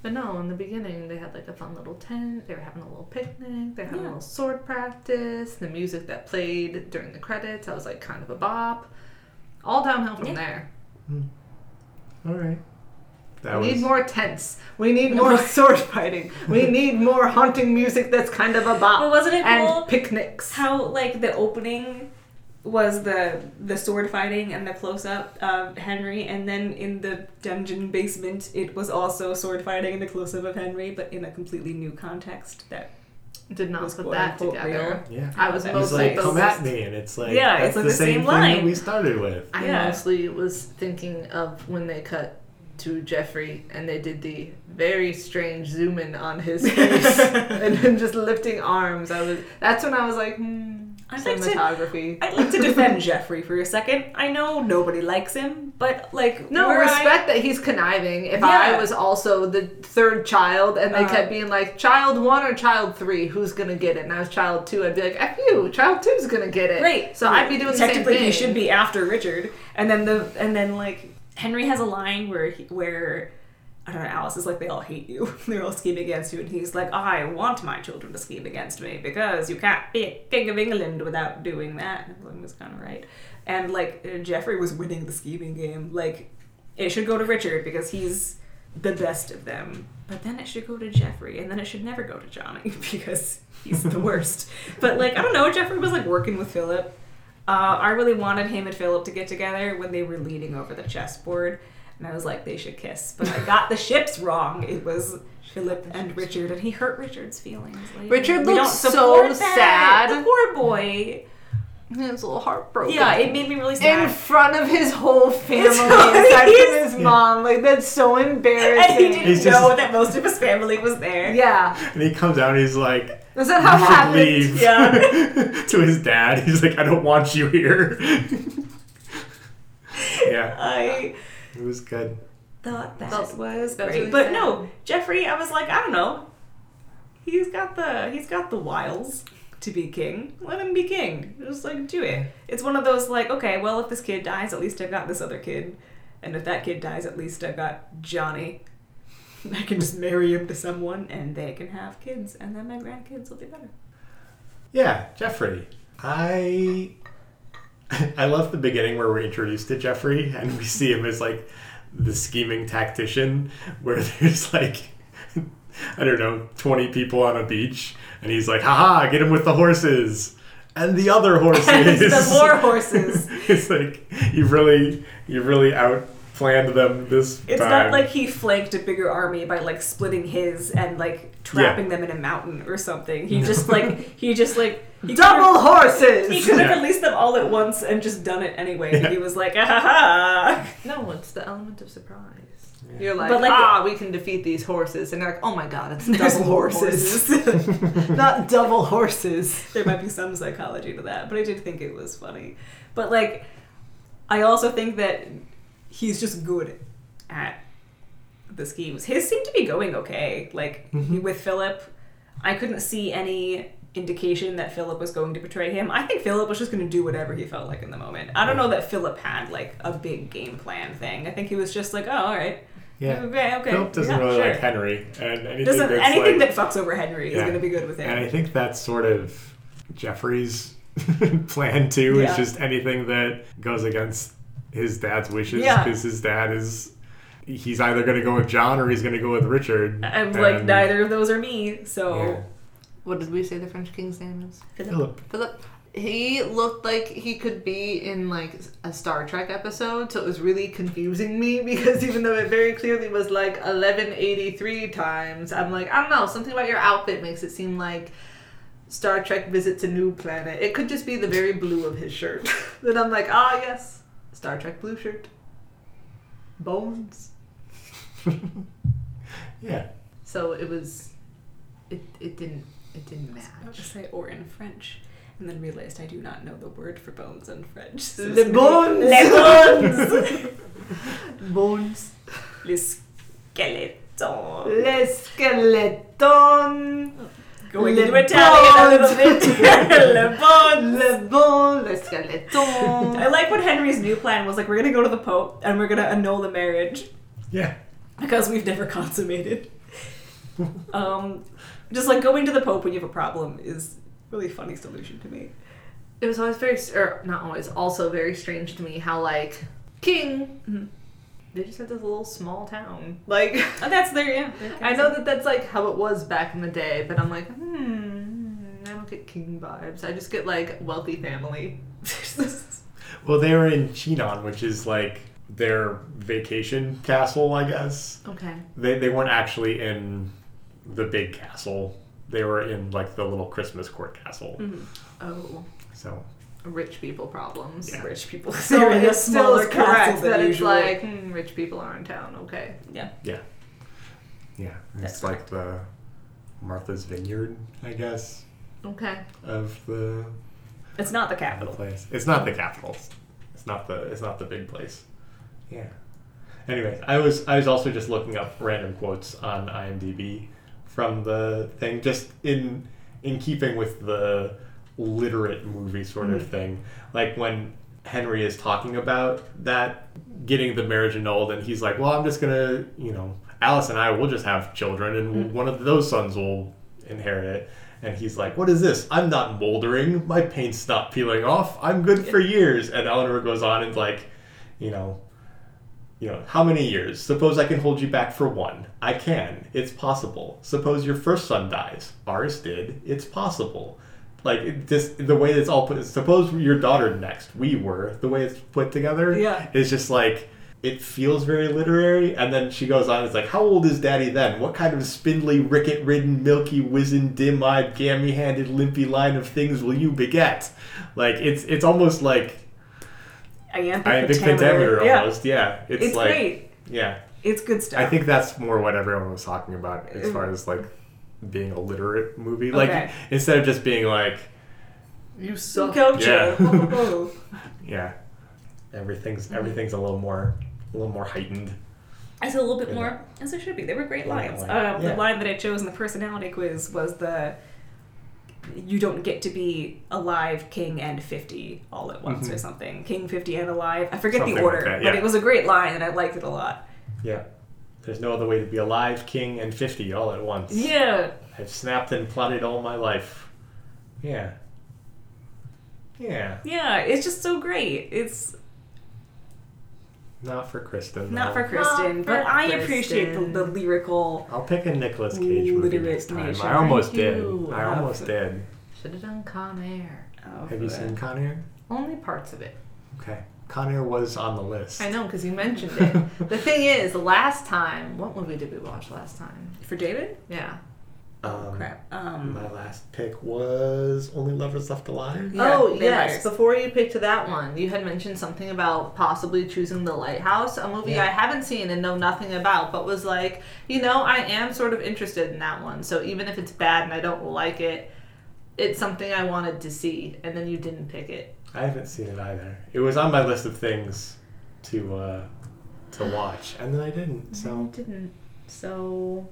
But no, in the beginning they had like a fun little tent. They were having a little picnic. They had Yeah. a little sword practice. The music that played during the credits, I was like kind of a bop. All downhill from Yeah. there. All right. That we was need more tents. We need more sword fighting. We need more haunting music that's kind of a bop. Well, wasn't it and cool picnics. how like the opening was the the sword fighting and the close up of Henry, and then in the dungeon basement it was also sword fighting and the close up of Henry, but in a completely new context. That Did not put that unquote together. yeah. I was That He's mostly like, come at me, and it's like, Yeah, that's it's like the, the same, same thing that line. we started with. I Yeah. mostly was thinking of when they cut to Geoffrey and they did the very strange zoom in on his face and then just lifting arms. I was that's when I was like, hmm, I'd like to- cinematography. I'd like to defend Geoffrey for a second. I know nobody likes him, but like no where I- respect that he's conniving. If Yeah. I was also the third child and they Uh, kept being like, child one or child three, who's gonna get it? And I was child two, I'd be like, F you, child two's gonna get it. Right. So I'd be doing the same Technically, thing. he should be after Richard, and then the and then like Henry has a line where he, where I don't know. Alice is like they all hate you. They're all scheming against you, and he's like, I want my children to scheme against me because you can't be a king of England without doing that. And everyone was kind of right. And like uh, Geoffrey was winning the scheming game. Like it should go to Richard because he's the best of them. But then it should go to Geoffrey, and then it should never go to Johnny because he's the worst. But like I don't know, Geoffrey was like working with Philip. Uh, I really wanted him and Philip to get together when they were leaning over the chessboard, and I was like, they should kiss. But I got the ships wrong. It was Philip and Richard, and he hurt Richard's feelings. Like, Richard we looks so that. sad. The poor boy. He was a little heartbroken. Yeah, it made me really sad. in front of his whole family, It's aside funny. from his mom. Like that's so embarrassing. And he didn't He's know just- that most of his family was there. Yeah, And he comes out and he's like, is that how it should happened? leave. Yeah. to his dad. He's like, I don't want you here. yeah, I it was good. thought that That's- was that's great. really But sad. no, Geoffrey, I was like, I don't know. He's got the he's got the wiles to be king. Let him be king. Just like do it. It's one of those like, okay, well if this kid dies, at least I've got this other kid. And if that kid dies, at least I've got Johnny. I can just marry him to someone and they can have kids and then my grandkids will be better. Yeah, Geoffrey. I I love the beginning where we're introduced to Geoffrey and we see him as like the scheming tactician where there's like I don't know, 20 people on a beach and he's like, haha, get him with the horses. And the other horses. the more horses. it's like you've really you've really outplanned them this time. It's time. not like he flanked a bigger army by like splitting his and like trapping them in a mountain or something. He just like he just like he Double horses. He could have Yeah. released them all at once and just done it anyway. Yeah. He was like, ah ha ha. No, it's the element of surprise. Yeah. You're like, But, like- ah, we can defeat these horses, and they're like, oh my god, it's double horses, horses. not double horses. there might be some psychology to that, but I did think it was funny. But like, I also think that he's just good at the schemes. His seem to be going okay. Like Mhm. with Philip, I couldn't see any indication that Philip was going to betray him. I think Philip was just going to do whatever he felt like in the moment. I don't know that Philip had like a big game plan thing. I think he was just like, oh, all right, yeah. okay, okay. Philip doesn't yeah, really sure. like Henry, and anything Doesn't anything like, that fucks over Henry is going to be good with him. And I think that's sort of Geoffrey's plan too. Yeah. Is just anything that goes against his dad's wishes Yeah. because his dad is he's either going to go with John or he's going to go with Richard. I'm like neither of those are me. So Yeah. What did we say the French king's name is? Philip. Philip. He looked like he could be in like a Star Trek episode, so it was really confusing me because even though it very clearly was like 1183 times, I'm like, I don't know, something about your outfit makes it seem like Star Trek visits a new planet. It could just be the very blue of his shirt. then I'm like, ah, yes, Star Trek blue shirt. Bones. Yeah. So it was. It it didn't it didn't match. I was about to say or in French, and then realized I do not know the word for bones in French. So Le it's gonna bones. Les bones. Bones. Les skeletons. Le skeleton. Oh. Going Le into Italian a little bit. Le bones. Le bon. Le skeleton. I like what Henry's new plan was like. We're gonna go to the Pope and we're gonna annul the marriage Yeah. because we've never consummated. um, just like going to the Pope when you have a problem is a really funny solution to me. It was always very, or not always, also very strange to me how like King. They just had this little small town. Like Oh, that's their yeah. I know that that's like how it was back in the day, but I'm like, hmm, I don't get King vibes. I just get like wealthy family. Well, they were in Chinon, which is like their vacation castle, I guess. okay. They they weren't actually in the big castle. They were in like the little Christmas court castle. Mhm. Oh, So rich people problems. Yeah. Rich people. So They're in a it still smaller is correct castle than that it's like hmm, rich people are in town. Okay. yeah. yeah, That's it's like the Martha's Vineyard, I guess, Okay. of the It's not the the capital. place. It's not the capital. It's not the it's not the big place. Yeah. Anyways, I was I was also just looking up random quotes on IMDb from the thing, just in in keeping with the literate movie sort of Mhm. thing. Like when Henry is talking about that getting the marriage annulled, and he's like, "Well, I'm just gonna, you know, Alice and I will just have children, and Mhm. one of those sons will inherit it." And he's like, "What is this? I'm not moldering. My paint's not peeling off. I'm good for years." And Eleanor goes on and like, you know, you know, how many years? Suppose I can hold you back for one. I can. It's possible. Suppose your first son dies. Ours did. It's possible. Like just the way it's all put. Suppose your daughter next. We were the way it's put together. Yeah. is just like it feels very literary. And then she goes on. It's like, how old is Daddy then? What kind of spindly, ricket-ridden, milky, wizened, dim-eyed, gammy-handed, limpy line of things will you beget? Like it's it's almost like Iambic iambic pentameter. pentameter Yeah. almost. Yeah, it's, It's, like great. yeah. It's good stuff. I think that's more what everyone was talking about as far as like being a literate movie. Like Okay. instead of just being like, You suck. Culture. Yeah. yeah, everything's everything's a little more a little more heightened. It's a little bit Yeah. more as it should be. They were great Yeah, lines. like- Um, yeah. The line that I chose in the personality quiz was the "You don't get to be alive, king, and fifty all at once" or Mhm. something. King, fifty, and alive. I forget Something the like order, that, but it was a great line, and I liked it a lot. Yeah, there's no other way to be alive, king, and fifty all at once. Yeah, I've snapped and plotted all my life. Yeah. Yeah. yeah. It's just so great. It's Not for Kristen. not though. for Kristen, for but I appreciate the, the lyrical. I'll pick a Nicolas Cage movie next time. nation. I almost did. I almost did. Should have done Con Air. Of Have you the- seen Con Air? Only parts of it. Okay. Con Air was on the list. I know because you mentioned it. the thing is, the last time, what movie did we watch last time? for David? Yeah. Um, Crap. Um, My last pick was Only Lovers Left Alive. Yeah, oh yes. vampires. Before you picked that one, you had mentioned something about possibly choosing The Lighthouse, a movie Yeah. I haven't seen and know nothing about, but was like, you know, I am sort of interested in that one. So even if it's bad and I don't like it, it's something I wanted to see, and then you didn't pick it. I haven't seen it either. It was on my list of things to uh, to watch, and then I didn't. You So didn't. So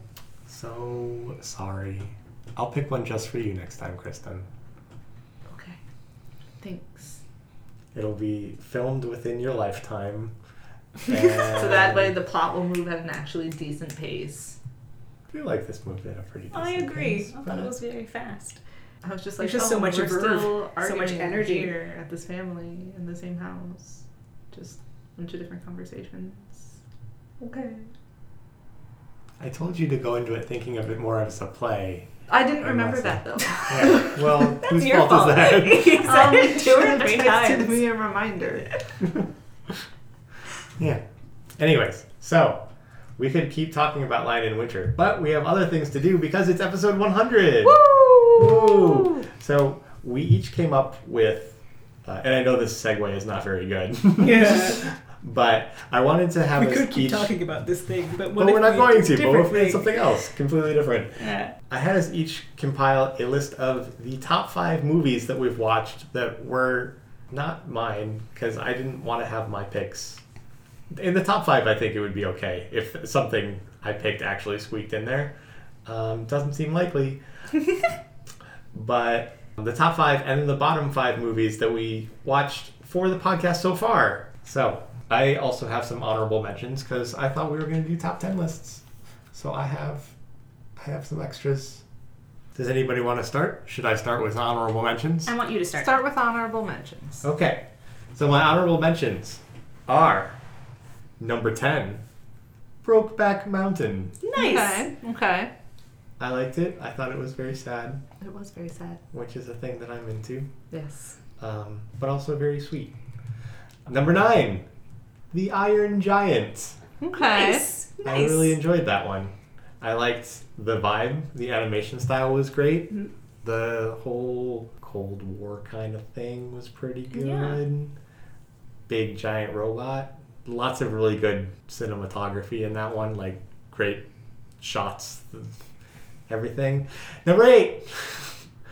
so sorry. I'll pick one just for you next time, Kristen. okay. Thanks. It'll be filmed within your lifetime. so that way the plot will move at an actually decent pace. I feel like this moved at a pretty. I agree. pace, I thought it was very fast. I was just like, There's just oh, so much we're verve, still so much energy. here at this family in the same house. Just a bunch of different conversations. Okay. I told you to go into it thinking of it more as a play. I didn't I remember that though. Yeah. Well, whose your fault, is that? exactly. said Um, it two or should've three texted times. me a reminder. Yeah. Anyways, so we could keep talking about Lion in Winter, but we have other things to do because it's episode 100. Woo! Woo! So we each came up with, uh, and I know this segue is not very good. Yeah. but I wanted to have we us could keep each. talking about this thing, but but what if we're not we going to. But we'll do thing? something else, completely different. Yeah. I had us each compile a list of the top five movies that we've watched that were not mine because I didn't want to have my picks. In the top five, I think it would be okay if something I picked actually squeaked in there. Um, doesn't seem likely. but the top five and the bottom five movies that we watched for the podcast so far. So I also have some honorable mentions because I thought we were going to do top ten lists. So I have I have some extras. Does anybody want to start? Should I start with honorable mentions? I want you to start. Start with honorable mentions. Okay. So my honorable mentions are number 10, Brokeback Mountain. Nice. Okay. Okay. I liked it. I thought it was very sad, It was very sad. which is a thing that I'm into, Yes. um, but also very sweet. Number 9, The Iron Giant. Okay. Nice. Nice. I really enjoyed that one. I liked the vibe. The animation style was great. Mhm. The whole Cold War kind of thing was pretty good. Yeah. Big giant robot. Lots of really good cinematography in that one. Like great shots. Everything. Number eight.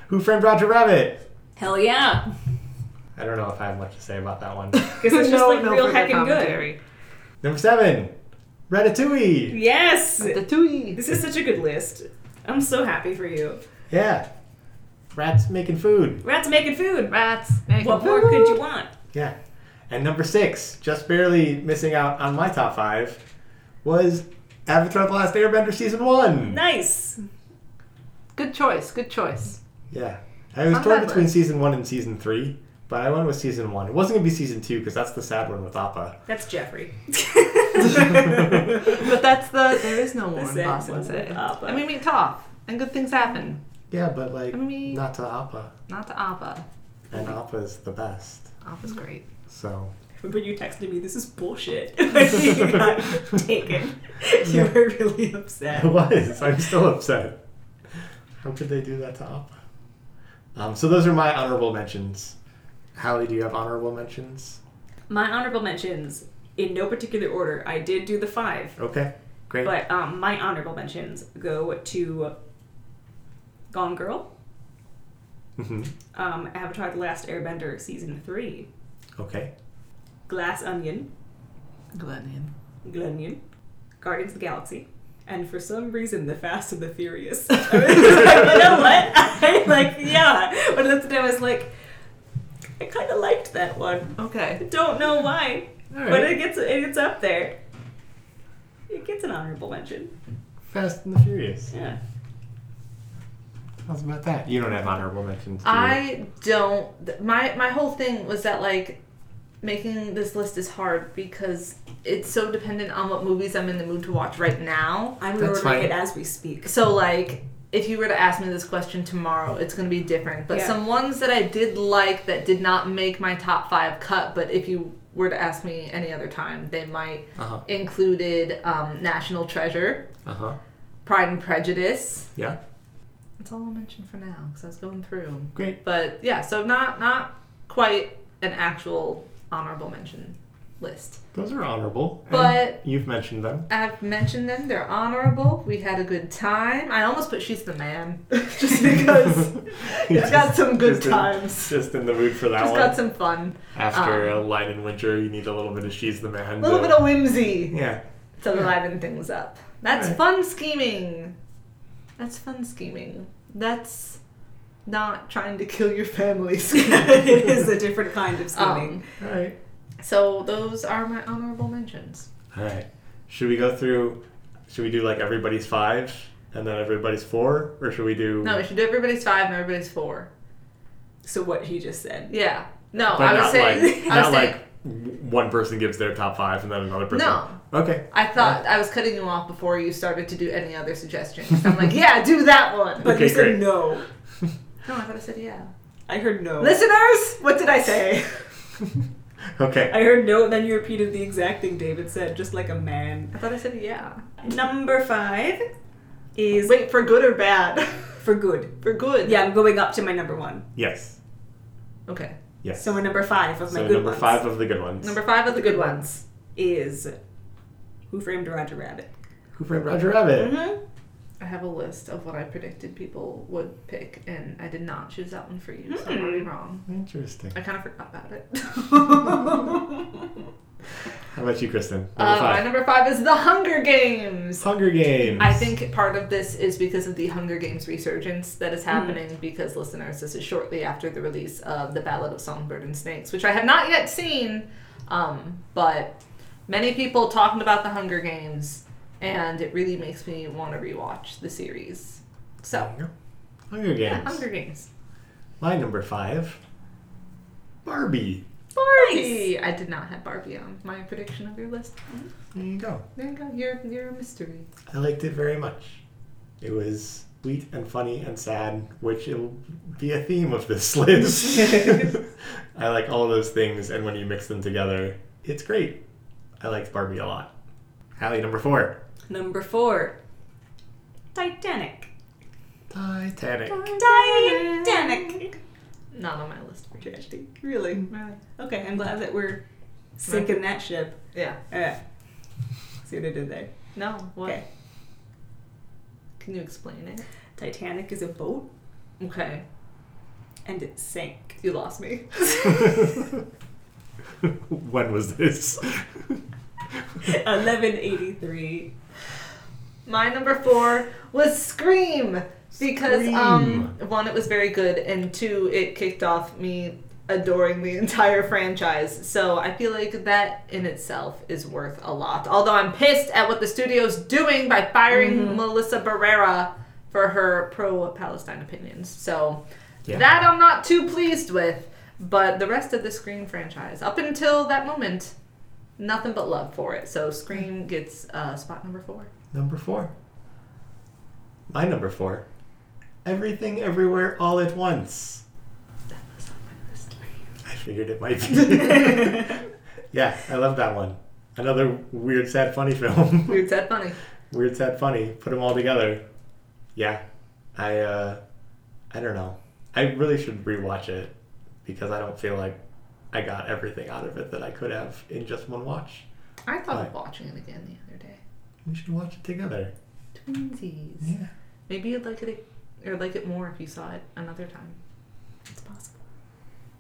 Who Framed Roger Rabbit? Hell yeah. I don't know if I have much to say about that one. Because it's just like real heckin' good. Number seven. Ratatouille. Yes. The Tui. This is such a good list. I'm so happy for you. Yeah. Rats making food. Rats making food. Rats. making What more could you want? Yeah. And number six, just barely missing out on my top five, was Avatar The Last Airbender Season 1. Nice. Good choice. Good choice. Yeah. I was torn between. Season 1 and Season 3, but I went with Season 1. It wasn't going to be Season 2 because that's the sad one with Appa. That's Geoffrey. But that's the there is no more The in Bob sad say. Appa. I mean, we talk and good things happen. Yeah, but like, I mean- not to Appa. Not to Appa. And Appa's the best. Appa's great. So, when you texted me, this is bullshit. when you got taken, you Yeah. were really upset. I was. I'm still upset. How could they do that to Appa? Um, so, those are my honorable mentions. Hallie, do you have honorable mentions? My honorable mentions, in no particular order, I did do the five, Okay, great. but um, my honorable mentions go to Gone Girl, hmm um, Avatar: The Last Airbender season three, Okay. Glass Onion, Glennon. Glenion, Guardians of the Galaxy, and for some reason, The Fast and the Furious. I was like, you know what? I like, yeah. But that's when I was like, I kind of liked that one. Okay. Don't know why, All but it gets it gets up there. It gets an honorable mention. Fast and the Furious. Yeah. How's about that? You don't have honorable mentions. Do you? I don't. My my whole thing was that like making this list is hard because it's so dependent on what movies I'm in the mood to watch right now. I'm That's ordering fine. it as we speak. So like if you were to ask me this question tomorrow, it's going to be different. But Yeah. some ones that I did like that did not make my top 5 cut, but if you were to ask me any other time, they might Uh-huh. included um, National Treasure, Uh huh. Pride and Prejudice. Yeah. That's all I'll mention for now because I was going through. Great. But yeah, so not not quite an actual honorable mention list. Those are honorable. and But- you've mentioned them. I've mentioned them; they're honorable. We had a good time. I almost put "She's the Man" just because it's got some good Just in- times. Just in the mood for that Just one. got some fun. After um, a Lion in Winter, you need a little bit of she's the man. A little bit of whimsy yeah. to liven things up. That's Alright. fun scheming. That's fun scheming. That's not trying to kill your family it is a different kind of scheming. Um, All right. so those are my honorable mentions. All right. Should we go through? Should we do like everybody's five and then everybody's four, or should we do? No, we should do everybody's five and everybody's four. so what he just said. Yeah. No, but I was not saying. like I was not saying. like one person gives their top five and then another person. No. Okay. I thought I was cutting you off before you started to do any other suggestions. I'm like, yeah, do that one. But Okay, you said no. No, I thought I said yeah. I heard no. Listeners, what did I say? Okay. I heard no, and then you repeated the exact thing David said, just like a man. I thought I said yeah. Number five is Wait for good or bad. for good. For good. Yeah, I'm going up to my number one. Yes. Okay. Yes. So we're number five of my So good number ones. five of the good ones. Number five of the good ones. is Who Framed Roger Rabbit. Who Framed Roger Rabbit? Mm-hmm. I have a list of what I predicted people would pick, and I did not choose that one for you, so I'm Hmm. already wrong. Interesting. I kind of forgot about it. How about you, Kristen? Number Uh, my five. number five is The Hunger Games. Hunger Games. I think part of this is because of the Hunger Games resurgence that is happening. Because listeners, this is shortly after the release of The Ballad of Songbird and Snakes, which I have not yet seen, um, but many people talking about the Hunger Games, and it really makes me want to rewatch the series. So, There you go. Hunger Games. yeah, Hunger Games. My number five. Barbie. Barbie. I did not have Barbie on my prediction of your list. There you go. There you go. You're you're a mystery. I liked it very much. It was sweet and funny and sad, which will be a theme of this list. I like all those things, and when you mix them together, it's great. I liked Barbie a lot. Hallie, number four. Number four Titanic. Titanic. Titanic. Not on my list for you. Tragedy. Really? Really? Okay, I'm glad that we're sinking that ship. Yeah. Uh, see what I did there? No. What? Okay. Can you explain it? Titanic is a boat Okay. and it sank. You lost me. when was this? 1183. My number four was Scream because Scream. um one it was very good and two it kicked off me adoring the entire franchise. So I feel like that in itself is worth a lot. Although I'm pissed at what the studio's doing by firing Melissa Barrera for her pro-Palestine opinions. So Yeah. that I'm not too pleased with. But the rest of the Scream franchise, up until that moment, nothing but love for it. So Scream gets uh, spot number four. Number four. My number four. Everything, everywhere, all at once. That was on my list. I figured it might be. yeah, I love that one. Another weird, sad, funny film. Weird, sad, funny. weird, sad, funny. Put them all together. Yeah, I. uh I don't know. I really should rewatch it because I don't feel like I got everything out of it that I could have in just one watch. I thought Right. of watching it again the other day. We should watch it together. Twinsies. Yeah. Maybe you'd like it, or like it more if you saw it another time. It's possible.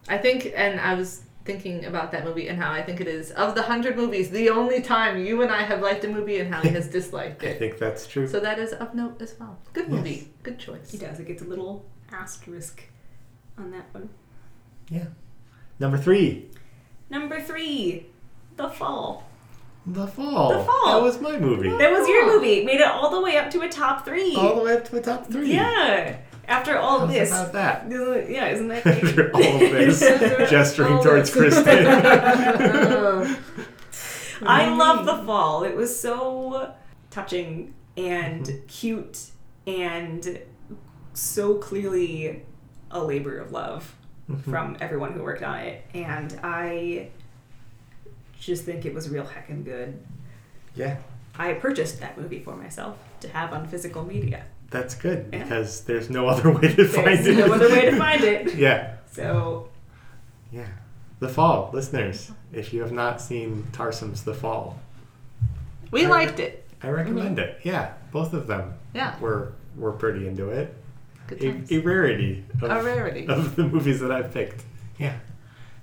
I think, and I was thinking about that movie and how I think it is of the hundred movies, the only time you and I have liked a movie and how he has disliked it. I think that's true. So that is of note as well. Good Yes. movie. Good choice. He does. It gets a little asterisk on that one. yeah. Number three. Number three, The Fall. The Fall. The Fall. That was my movie. That was your movie. Made it all the way up to a top three. All the way up to the top three. Yeah. After all How's this. about that? Yeah, isn't that great? After all this, gesturing All towards. Kristen. I mm-hmm. love The Fall. It was so touching and mm-hmm. cute and so clearly a labor of love mm-hmm. from everyone who worked on it. And I just think it was real heckin' good. yeah, I purchased that movie for myself to have on physical media. that's good Yeah. because there's no other way to find There's it. no other way to find it. Yeah, So yeah. The Fall, listeners, if you have not seen Tarsem's The Fall, We liked it. I recommend it. Yeah, both of them Mm-hmm. Yeah. were were pretty into it. Good A, a rarity of, A rarity. of the movies that I've picked. Yeah.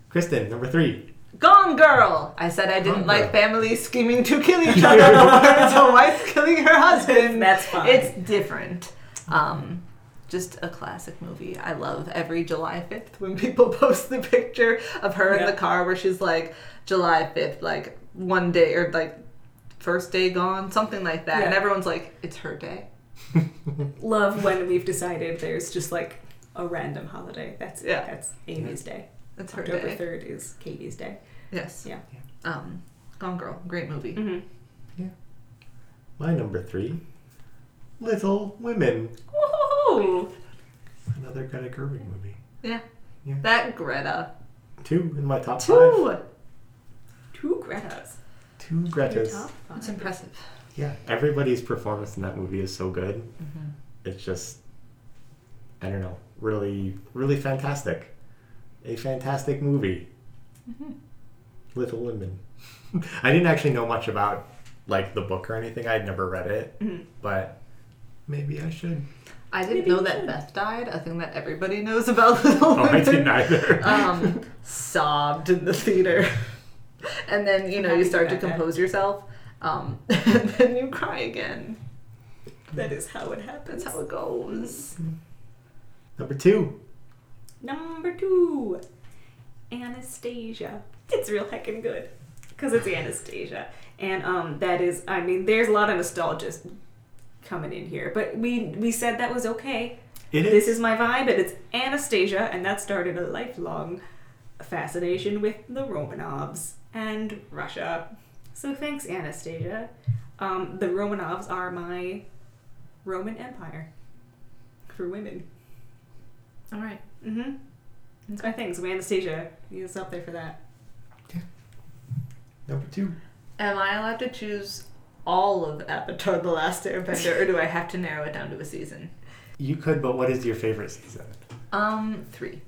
Kristen, number three. Gone Girl! I said I didn't Gone like Girl. families scheming to kill each other or it's a wife killing her husband. That's fine. It's different. Um, just a classic movie. I love every July 5th when people post the picture of her in Yeah. the car where she's like, July 5th, like one day, or like first day gone, something like that. Yeah. And everyone's like, it's her day. love when we've decided there's just like a random holiday. That's Yeah. That's Amy's day. It's her October day. third is Cady's day. Yes. Yeah. Um, Gone Girl, great movie. Mm-hmm. My number three. Little Women. Whoa! Another Greta Gerwig movie. Yeah. Yeah. That Greta. Two in my top five. Two. Two Gretas. Two Gretas. top. It's impressive. Yeah, everybody's performance in that movie is so good. Mm-hmm. It's just, I don't know, really, really fantastic. A fantastic movie. Little Women. I didn't actually know much about like the book or anything. I'd never read it, Mhm. but maybe I should. I didn't Maybe know that should. Beth died. A thing that everybody knows about Little Oh, I didn't either. um, sobbed in the theater. And then, you know, you start to compose yourself. Um, and then you cry again. That is how it happens. That's how it goes. Number two. Number two, Anastasia. It's real heckin' good because it's Anastasia, and um, that is, I mean, there's a lot of nostalgia coming in here, but we we said that was okay. It This is my vibe, and it's Anastasia, and that started a lifelong fascination with the Romanovs and Russia. So thanks, Anastasia. Um, the Romanovs are my Roman Empire for women. All right. Mm-hmm. That's my thing. So we and Anastasia is up there for that. Yeah. Number two. Am I allowed to choose all of Avatar The Last Airbender, or do I have to narrow it down to a season? You could, but what is your favorite season? Um, three.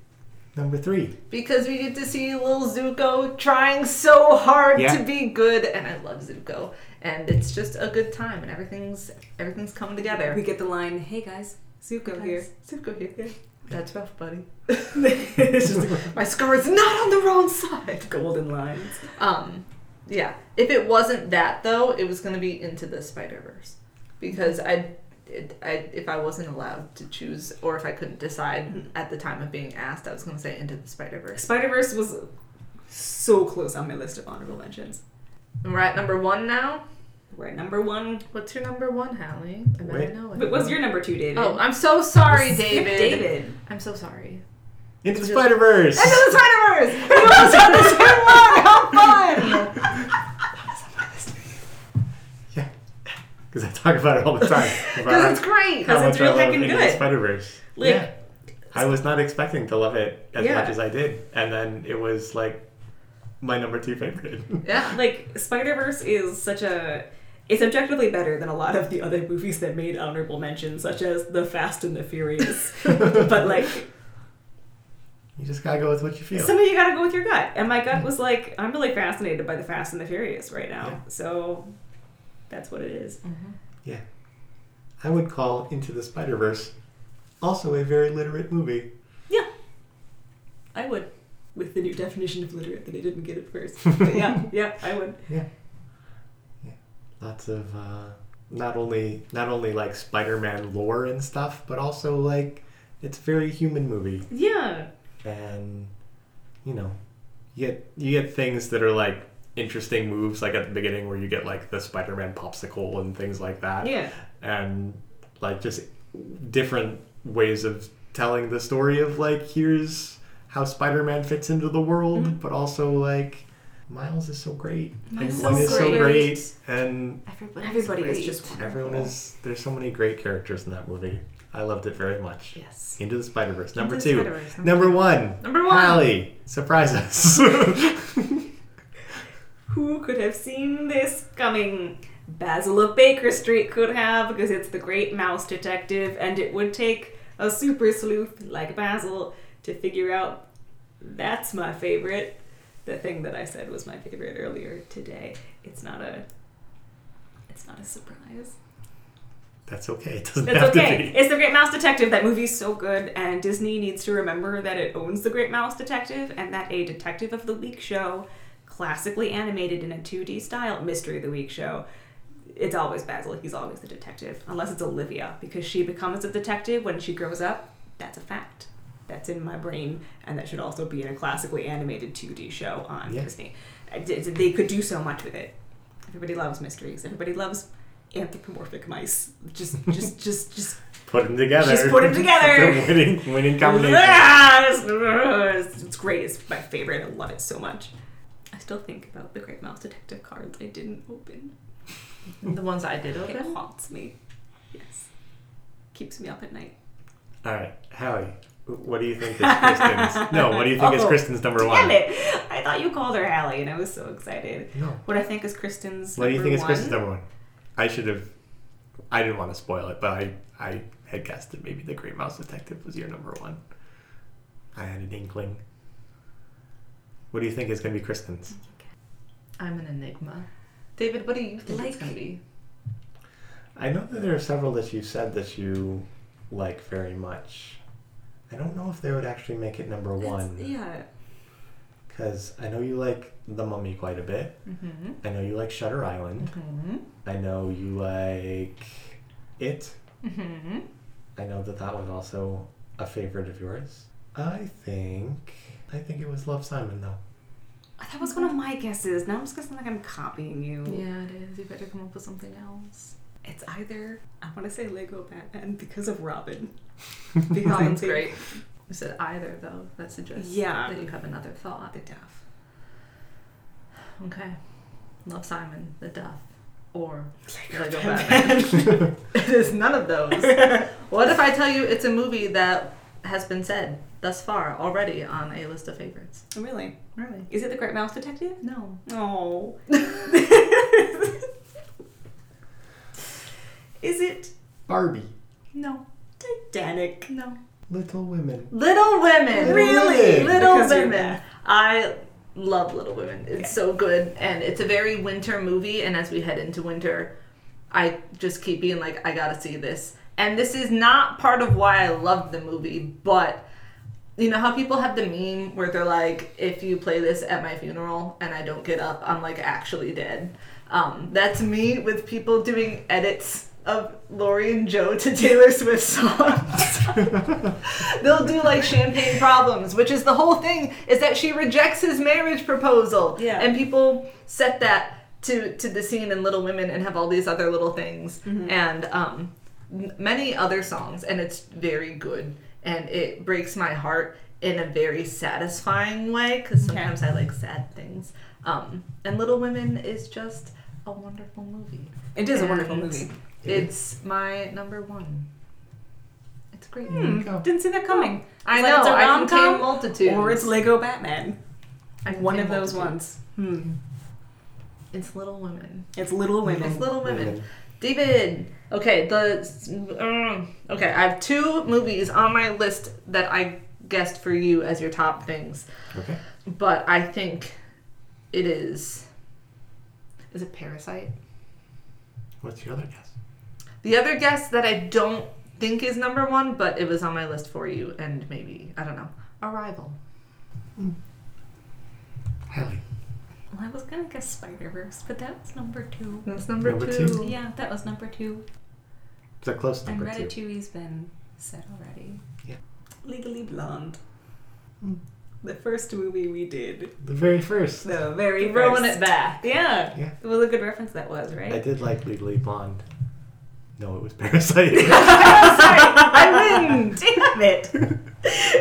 Number three. Because we get to see Lil Zuko trying so hard Yeah. to be good, and I love Zuko, and it's just a good time, and everything's everything's coming together. We get the line, "Hey guys, Zuko here." Zuko here. That's rough, buddy. it's just My scar is not on the wrong side. golden lines. Um, yeah. If it wasn't that though, it was gonna be into the Spider Verse, because I, it, I, if I wasn't allowed to choose, or if I couldn't decide at the time of being asked, I was gonna say into the Spider Verse. Spider Verse was so close on my list of honorable mentions. We're at number one now. We're at number one. What's your number one, Hallie? I bet I Wait. know it. But what's your number two, David? Oh, I'm so sorry, Skip David. David. I'm so sorry. Into the Just- Spider Verse. Into the Spider Verse. We almost had the same one. How fun! Yeah. Because I talk about it all the time. Because it's great. how 'Cause it's much I real love heckin' Into the good. Spider Verse. Like- yeah. I was not expecting to love it as Yeah. much as I did, and then it was like my number two favorite. Yeah. Like Spider Verse is such a. It's objectively better than a lot of the other movies that made honorable mentions, such as The Fast and the Furious. but like, You just gotta go with what you feel. some of you gotta go with your gut, and my gut was like, I'm really fascinated by The Fast and the Furious right now. Yeah. So that's what it is. Mm-hmm. yeah. I would call Into the Spider Verse also a very literate movie. Yeah, I would. With the new definition of literate that I didn't get at first. But yeah, yeah, I would. Yeah. Yeah. Lots of uh, not only not only like Spider-Man lore and stuff, but also like it's a very human movie, Yeah. and you know, you get you get things that are like interesting moves, like at the beginning where you get like the Spider-Man popsicle and things like that, Yeah. and like just different ways of telling the story of like here's how Spider-Man fits into the world, Mhm. but also like Miles is so great. Miles and is so is so great. great, and Everybody, Everybody is just wonderful. everyone is. There's so many great characters in that movie. I loved it very much. Yes. Into the Spider Verse, number Into two. Spider-Verse, Number one. Number one. Hallie, surprise us. Who could have seen this coming? Basil of Baker Street could have, because it's the great mouse detective, and it would take a super sleuth like Basil to figure out that's my favorite. The thing that I said was my favorite earlier today. It's not a. It's not a surprise. That's okay. It doesn't It's have okay. to be. It's the Great Mouse Detective. That movie's so good, and Disney needs to remember that it owns the Great Mouse Detective, and that a Detective of the Week show, classically animated in a 2D style, Mystery of the Week show. It's always Basil. He's always the detective, unless it's Olivia, because she becomes a detective when she grows up. That's a fact. That's in my brain, and that should also be in a classically animated 2D show on Yeah. Disney. They could do so much with it. Everybody loves mysteries. Everybody loves anthropomorphic mice. Just, just, just, just Put them together. Just put 'em together. winning, winning combination. It's, it's great. It's my favorite. I love it so much. I still think about the Great Mouse Detective cards I didn't open. The ones I did It open. haunts me. Yes. Keeps me up at night. All right, Hallie. What do you think is Kristen's? no, what do you think is Oh, Kristen's number Damn one? it! I thought you called her Hallie, and I was so excited. No. What I think is Kristen's. What do you number think is. Kristen's number one? I should have. I didn't want to spoil it, but I I had guessed that maybe the Great Mouse Detective was your number one. I had an inkling. What do you think is going to be Kristen's? I'm an enigma. David, what do you think it's gonna be? I know that there are several that you said that you like very much. I don't know if they would actually make it number It's- one yeah. because I know you like The Mummy quite a bit. Mm-hmm. I know you like Shutter Island. Mm-hmm. I know you like It. Mm-hmm. I know that that was also a favorite of yours. I think I think it was Love Simon though. That was one of my guesses. Now I'm just gonna sound like I'm copying you. Yeah, it is. You better come up with something else. It's either I want to say Lego Batman because of Robin. Because I Robin's think great. You said either though. That suggests Yeah. that you have another thought. The Duff. Okay. Love Simon, The Duff, or Lego Lego Batman. Batman. it is none of those. what if I tell you it's a movie that has been said thus far already on a list of favorites? really? Really? Is it the Great Mouse Detective? No. Oh. Is it Barbie. No. Titanic? No. Little Women. Little Women. Really? Little Because Women. I love Little Women. It's Okay. so good, and it's a very winter movie. And as we head into winter, I just keep being like, I gotta see this. And this is not part of why I love the movie, but you know how people have the meme where they're like, if you play this at my funeral and I don't get up, I'm like actually dead. Um, that's me with people doing edits of Laurie and Jo to Taylor Swift songs. They'll do like champagne problems, which is the whole thing is that she rejects his marriage proposal. Yeah. And people set that to to the scene in Little Women and have all these other little things and um many other songs and it's very good and it breaks my heart in a very satisfying way Okay. sometimes I like sad things. Um and Little Women is just a wonderful movie. It is a wonderful movie. It's my number 1. It's great. Hmm, go. didn't see that coming. I It's like know. it's a I can rom-com, name multitudes. Or it's Lego Batman. I can One of those multitudes. ones. Hmm. It's Little Women. It's Little Women. It's Little Women. David. Okay, the uh, okay. I have two movies on my list that I guessed for you as your top things, Okay. but I think it is. Is it Parasite? What's the other guess? The other guess that I don't think is number one, but it was on my list for you, and maybe I don't know. Arrival. Hallie. Well, I was gonna guess Spider Verse, but that was number two. That's number, Number two. two? Yeah, that was number two. Is that close to And number two? Ratatouille's been said already. Yeah. Legally Blonde. Hmm. The first movie we did. The very first. The very Throwing first. it back. Yeah. Yeah. It was a good reference that was, right? I did like Legally Blonde. No, it was Parasite. Sorry, I win! Damn it!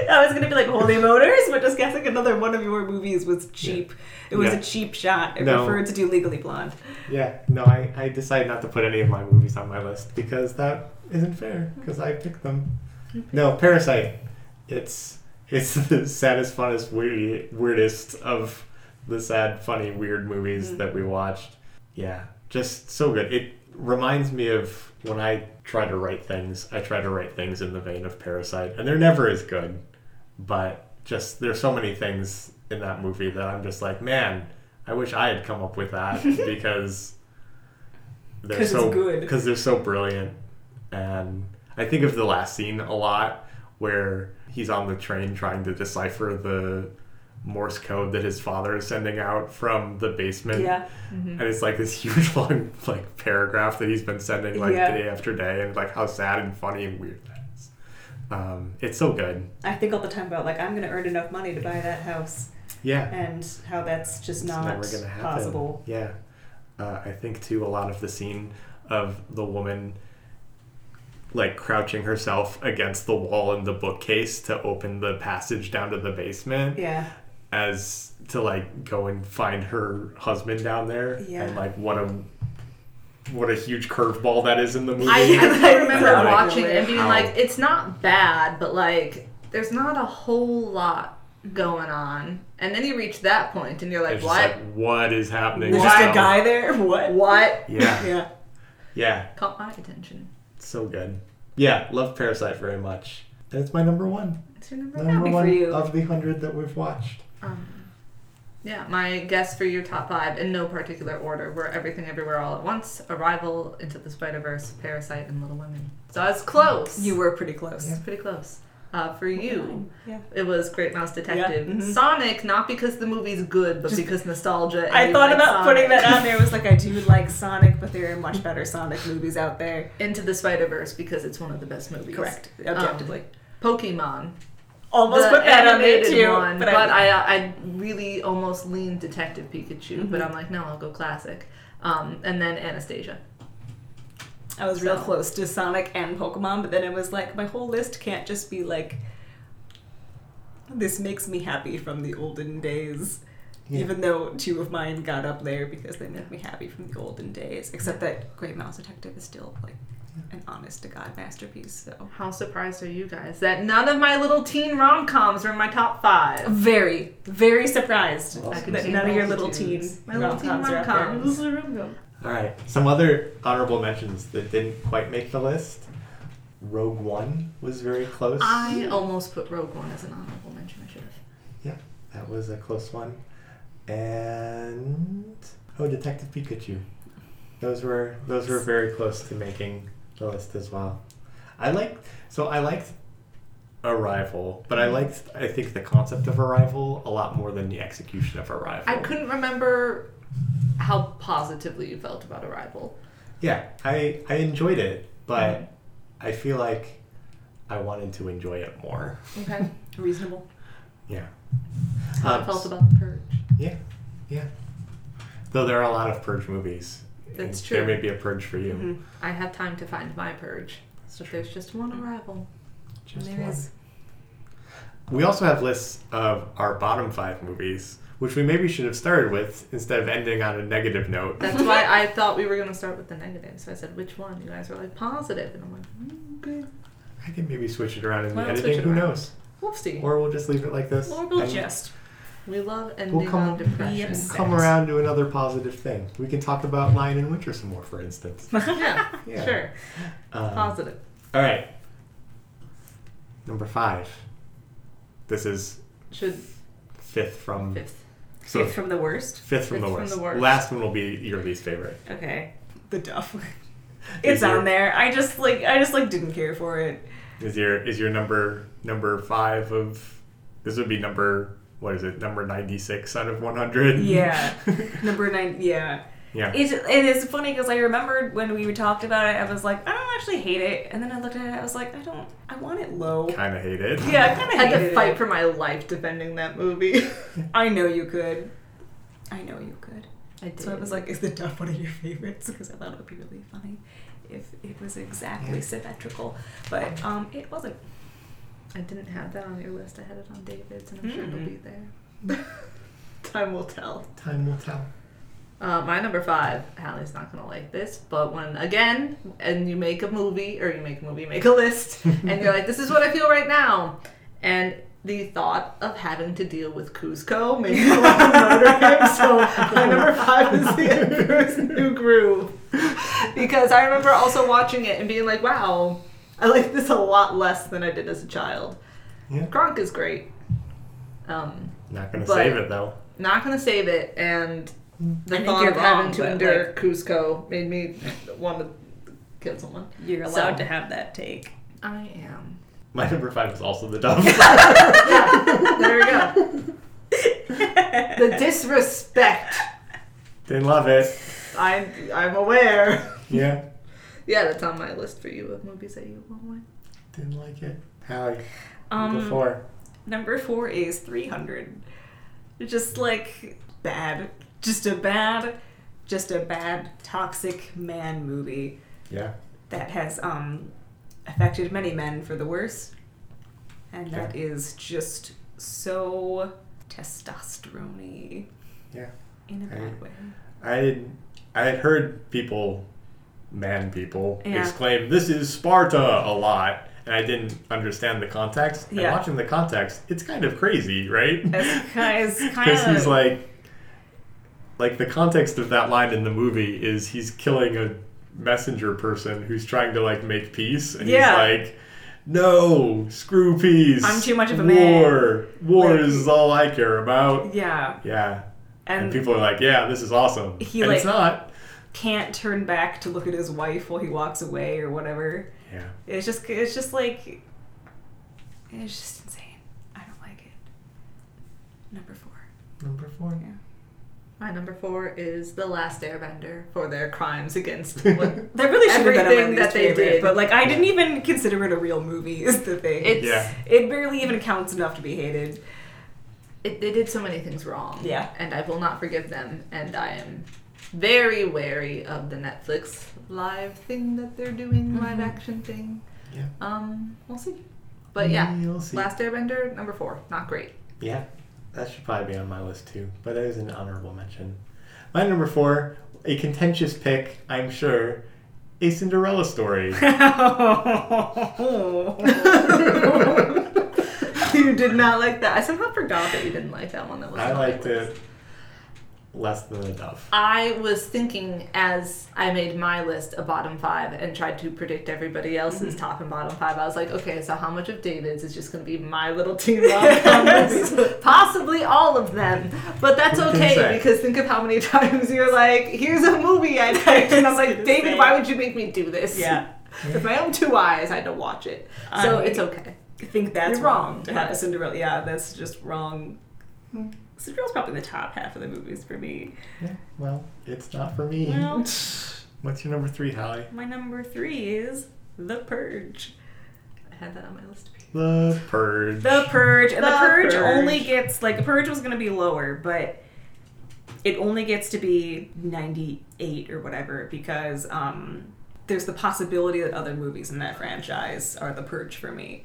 I was gonna be like Holy Motors, but just guessing another one of your movies was cheap. It was Yeah. a cheap shot. I No. preferred to do Legally Blonde. yeah, no, I, I decided not to put any of my movies on my list because that isn't fair because I picked them. No, Parasite. It's it's the saddest, funnest, weird, weirdest of the sad, funny, weird movies Mm. that we watched. Yeah, just so good. It reminds me of when I try to write things. I try to write things in the vein of Parasite, and they're never as good. But just there's so many things in that movie that I'm just like, man, I wish I had come up with that because they're so good. Because they're so brilliant, and I think of the last scene a lot where he's on the train trying to decipher the Morse code that his father is sending out from the basement. Yeah. And it's like this huge long like paragraph that he's been sending like Yeah. day after day and like how sad and funny and weird that is. Um, it's so good. I think all the time about like I'm gonna earn enough money to buy that house, Yeah. and how that's just It's not never gonna happen. possible. Yeah. Uh, I think too a lot of the scene of the woman like crouching herself against the wall in the bookcase to open the passage down to the basement Yeah. As to like go and find her husband down there Yeah. and like what a what a huge curveball that is in the movie. I, I remember Like, watching it and being how- like, it's not bad, but like, there's not a whole lot going on. And then you reach that point and you're like, it's just what? like what is happening? There's just a guy there. What? what? Yeah. Yeah. Yeah. Caught my attention. So good. Yeah, love Parasite very much. And it's my number one. It's your number The one. for one you. of the hundred that we've watched. Um, yeah, my guess for your top five in no particular order were Everything Everywhere All at Once, Arrival, Into the Spider Verse, Parasite, and Little Women. So I was close. You were pretty close. It's pretty close. Uh, for you, Yeah. it was Great Mouse Detective. Yeah, mhm. Sonic, not because the movie's good, but because nostalgia. and I thought like about Sonic. putting that on there. I was like, I do like Sonic, but there are much better Sonic movies out there. Into the Spider Verse because it's one of the best movies. Correct, objectively. Pokemon. Almost the put that on there animated too, one, but, but, I, I, I really almost leaned Detective Pikachu, but Mhm. I'm like, no, I'll go classic. Um, and then Anastasia. I was real close to Sonic and Pokemon, but then it was like my whole list can't just be like. This makes me happy from the olden days. Yeah. Even though two of mine got up there because they make me happy from the olden days. Except that Great Mouse Detective is still like an honest to God masterpiece. So How surprised are you guys that none of my little teen rom coms are in my top five? very, very surprised Well, that none of your little teen my little teen rom-coms are up there. rom-coms. All right. Some other honorable mentions that didn't quite make the list. Rogue One was very close. I almost put Rogue One as an honorable mention. I should have. Yeah, that was a close one. And oh, Detective Pikachu. Those were those were very close to making the list as well. I liked so I liked Arrival, but I liked I think the concept of Arrival a lot more than the execution of Arrival. I couldn't remember how positively you felt about Arrival. Yeah, I I enjoyed it, but Mhm. I feel like I wanted to enjoy it more. Okay. Reasonable. Yeah. How Um, I felt about The Purge. Yeah, yeah. Though there are a lot of Purge movies. That's true. There may be a Purge for you. Mhm. I have time to find my Purge. So there's just one Arrival. Just there one. is- We also have lists of our bottom five movies, which we maybe should have started with instead of ending on a negative note. That's why I thought we were going to start with the negative. So I said, which one? You guys were like, positive. And I'm like, mm, okay. I can maybe switch it around in the editing. Who around. knows? We'll see. Or we'll just leave it like this. Or we'll just. We love ending come- on depression. Yes. come around to another positive thing. We can talk about Lion and Winter some more, for instance. yeah, Yeah. sure. Um, Positive. All right. Number five. This is Should fifth from fifth. so Fifth from the worst. fifth from, Fifth the, from worst. the worst. Last one will be your least favorite. Okay. The Duff. It's your- on there. I just like I just like didn't care for it. Is your is your number number five of this would be number what is it number ninety six out of one hundred? Yeah. Number nine. Yeah. yeah. It, it is funny because I remembered when we talked about it, I was like, I don't actually hate it, and then I looked at it, I was like, I don't, I want it low. Kind of hate it. Yeah, I kind of had hated to fight it. for my life defending that movie. I know you could. I know you could. I did. So I was like, is the Duff one of your favorites? Because I thought it would be really funny if it was exactly Yeah. symmetrical, but um, it wasn't. I didn't have that on your list. I had it on David's, and I'm sure it'll be there. Time will tell. Time will tell. Uh, my number five, Hallie's not gonna like this, but when again, and you make a movie or you make a movie, you make a list, and you're like, this is what I feel right now, and the thought of having to deal with Kuzco made me want to murder him. So my number five is the Emperor's New Groove, because I remember also watching it and being like, wow, I like this a lot less than I did as a child. Yeah. Kronk is great. Um, Not gonna save it though. not gonna save it, and the I think thought you're of having wrong, to endure like- Kuzco made me want to kill someone. You're allowed allowed to to have that take. I am. My number five is also the Duff. There we go. the disrespect. Didn't love it. I'm I'm aware. Yeah. Yeah, that's on my list for you of movies that you won't like. Didn't like it. Hallie. Um, number four. Number four is 300. Just like bad. Just a bad, just a bad toxic man movie Yeah. that has um affected many men for the worse. And that is just so testosterone Yeah. in a I- bad way. I had, I had heard people, man people, Yeah. exclaim, "This is Sparta" a lot, and I didn't understand the context. And watching the context, it's kind of crazy, right? It's Because he's like, like the context of that line in the movie is he's killing a messenger person who's trying to like make peace, and Yeah. he's like, "No, screw peace. I'm too much of a war. War Like- is all I care about." Yeah. Yeah, and, And, people are like, "Yeah, this is awesome," He, and it's like- not. Can't turn back to look at his wife while he walks away or whatever. Yeah, It's just it's just like it's just insane. I don't like it. Number four. number four. Yeah. My number four is The Last Airbender for their crimes against what That really should have been on my least that they favorite, did. but like I didn't even consider it a real movie. Is the thing. it's Yeah. it barely even counts enough to be hated. it, they did so many things wrong. Yeah. And I will not forgive them. And I am very wary of the Netflix live thing that they're doing, live Mhm. action thing. Yeah. Um, we'll see. But yeah, You'll see. Last Airbender, number four, not great. Yeah, that should probably be on my list too, but it is an honorable mention. My number four, a contentious pick, I'm sure, a Cinderella story. you did not like that. I somehow forgot that you didn't like that one. That was I liked list. It less than a enough. I was thinking as I made my list a bottom five and tried to predict everybody else's mm-hmm. top and bottom five. I was like, okay, so how much of David's is just going to be my little teen rom-com movies? Possibly all of them, but that's okay because think of how many times you're like, here's a movie I picked, and I'm like, David, say. why would you make me do this? yeah, With my own two eyes, I had to watch it, so I- it's okay. I think that's You're wrong, wrong, to have a Cinderella. Yeah, that's just wrong. Hmm. Cinderella's probably in the top half of the movies for me. Yeah, well, it's not for me. Well, What's your number three, Hallie? my number three is The Purge. I had that on my list. The Purge. The Purge, and The, The Purge, Purge. only gets like The Purge was gonna be lower, but it only gets to be ninety eight or whatever because um, there's the possibility that other movies in that franchise are The Purge for me,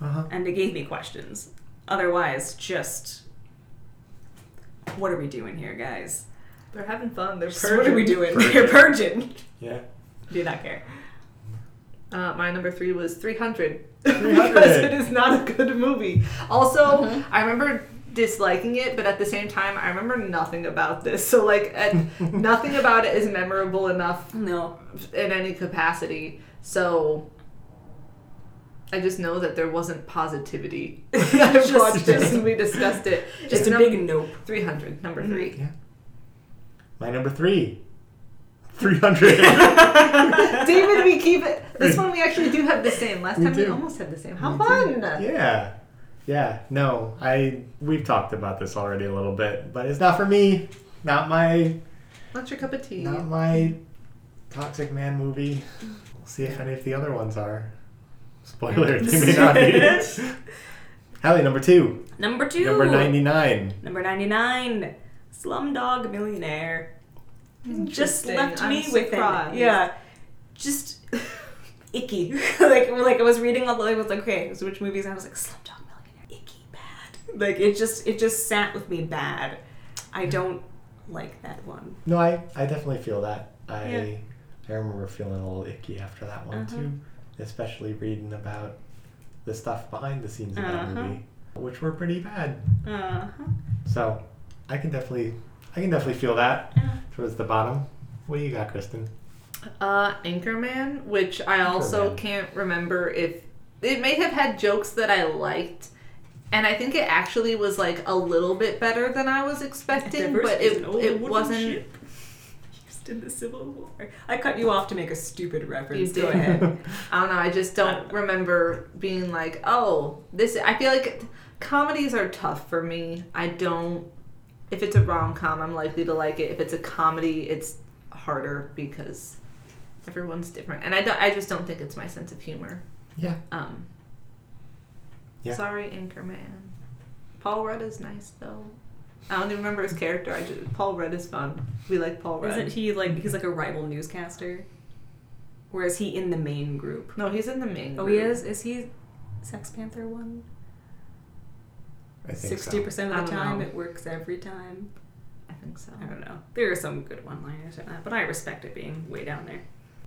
Uh-huh. and it gave me questions. Otherwise, just what are we doing here, guys? They're having fun. They're purging. what are we doing? Purging. We're purging. Yeah. Do not care. Uh, my number three was 300. 300. because it is not a good movie. Also, Mm-hmm. I remember disliking it, but at the same time, I remember nothing about this. So, like, at, nothing about it is memorable enough No. in any capacity. So, I just know that there wasn't positivity. I Just- watched it and we discussed it. Just It's a num- big nope. 300, number mm-hmm. three. Yeah. My number three. 300. David, we keep it. This one we actually do have the same. Last We time we do. almost had the same. How We fun! do. Yeah. Yeah. No, I we've talked about this already a little bit, but it's not for me. Not my Not your cup of tea? not my Toxic Man movie. We'll see if any of the other ones are. Spoiler, they may not be. Hallie, number two. Number two. Number 99. Number 99, Slumdog Millionaire. Just left I'm me with it. Yeah. Just icky. like, like I was reading all the, I was like, okay, so which movies? And I was like, Slumdog Millionaire, icky, bad. Like, it just, it just sat with me bad. I don't like that one. No, I, I definitely feel that. I Yeah. I remember feeling a little icky after that one Uh-huh. too, especially reading about the stuff behind the scenes of that Uh-huh. movie, which were pretty bad. Uh-huh. So I can definitely I can definitely feel that Yeah. towards the bottom. What do you got, Kristen? Uh, Anchorman, which I also can't remember if it may have had jokes that I liked, and I think it actually was like a little bit better than I was expecting, but it it wasn't. ship Used in the Civil War. I cut you off to make a stupid reference. You Go ahead. I don't know. I just don't don't remember being like, oh, this. I feel like comedies are tough for me. I don't. If it's a rom com, I'm likely to like it. If it's a comedy, it's harder because everyone's different, and I don't, I just don't think it's my sense of humor. Yeah. Um. Yeah. Sorry, Anchorman. Paul Rudd is nice though. I don't even remember his character. I just Paul Rudd is fun. We like Paul Rudd. Isn't he like he's like a rival newscaster? Or is he in the main group? No, he's in the main. Oh, he is. Is he Sex Panther one? I think Sixty so. percent I of the time, know. it works every time. I think so. I don't know. There are some good one-liners in that, but I respect it being way down there.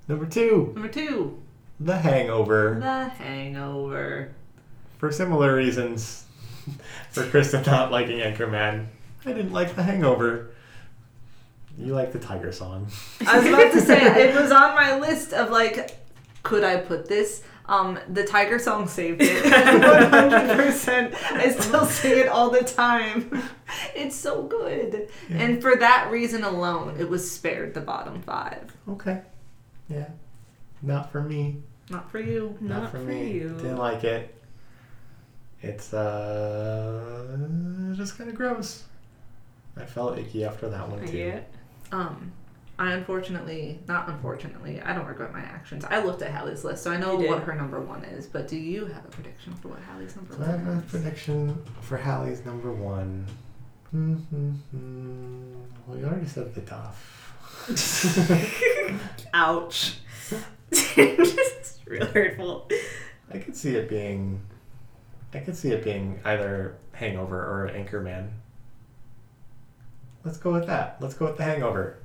Number two, Number two, The Hangover. The Hangover. For similar reasons, for Kristen not liking Anchorman, I didn't like The Hangover. You like the tiger song. I was about to say it was on my list of like, could I put this? Um, the Tiger song saved it. One hundred percent. I still sing it all the time. It's so good, Yeah. and for that reason alone, it was spared the bottom five. Okay. Yeah. Not for me. Not for you. Not, Not for, for me. you. Didn't like it. It's uh just kind of gross. I felt icky after that one too. Yeah. Um, I unfortunately, not unfortunately, I don't regret my actions. I looked at Hallie's list, so I know what her number one is. But do you have a prediction for what Hallie's number So I have one a is? prediction for Hallie's number one. Mm-hmm. Well, you already said the Duff. Ouch. it's real hurtful. I could see it being. I could see it being either Hangover or Anchorman. Let's go with that. Let's go with the Hangover.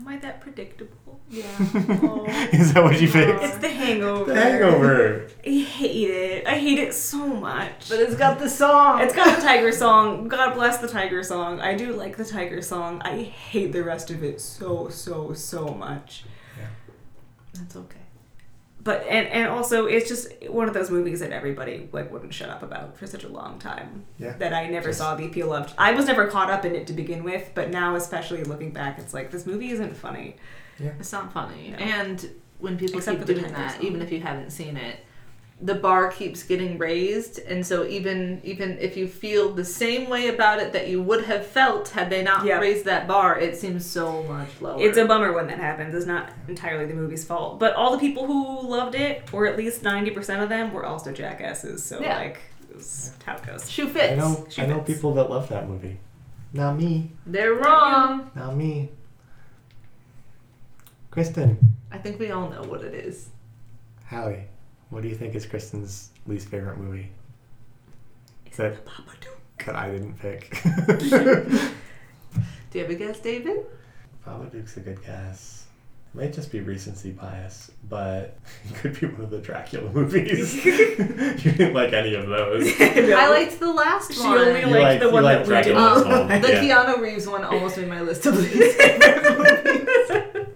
Am I that predictable? Yeah. Oh. Is that what you picked? It's the hangover. The Hangover. I hate it. I hate it so much. But it's got the song. It's got the tiger song. God bless the tiger song. I do like the tiger song. I hate the rest of it so so so much. Yeah. That's okay. But and and also it's just one of those movies that everybody like wouldn't shut up about for such a long time. Yeah. That I never Just- saw the appeal of. I was never caught up in it to begin with, but now especially looking back, it's like this movie isn't funny. yeah. It's not funny. No. And when people Except keep doing that, song. even if you haven't seen it, the bar keeps getting raised, and so even even if you feel the same way about it that you would have felt had they not Yeah. raised that bar, it seems so much lower. It's a bummer when that happens. It's not entirely the movie's fault, but all the people who loved it, or at least ninety percent of them, were also jackasses. So Yeah. like, it was how it goes. shoe fits. I know. She I know fits. people that love that movie. Not me. They're wrong. Not me. Kristen, I think we all know what it is. Hallie, what do you think is Kristen's least favorite movie? Is that that I didn't pick. Do you have a guess, David? Babadook's a good guess. It might just be recency bias, but it could be one of the Dracula movies. you didn't like any of those. I liked the last She one. She only You liked like- the you one like that we did. Um, the yeah. Keanu Reeves one almost made my list of least favorite movies.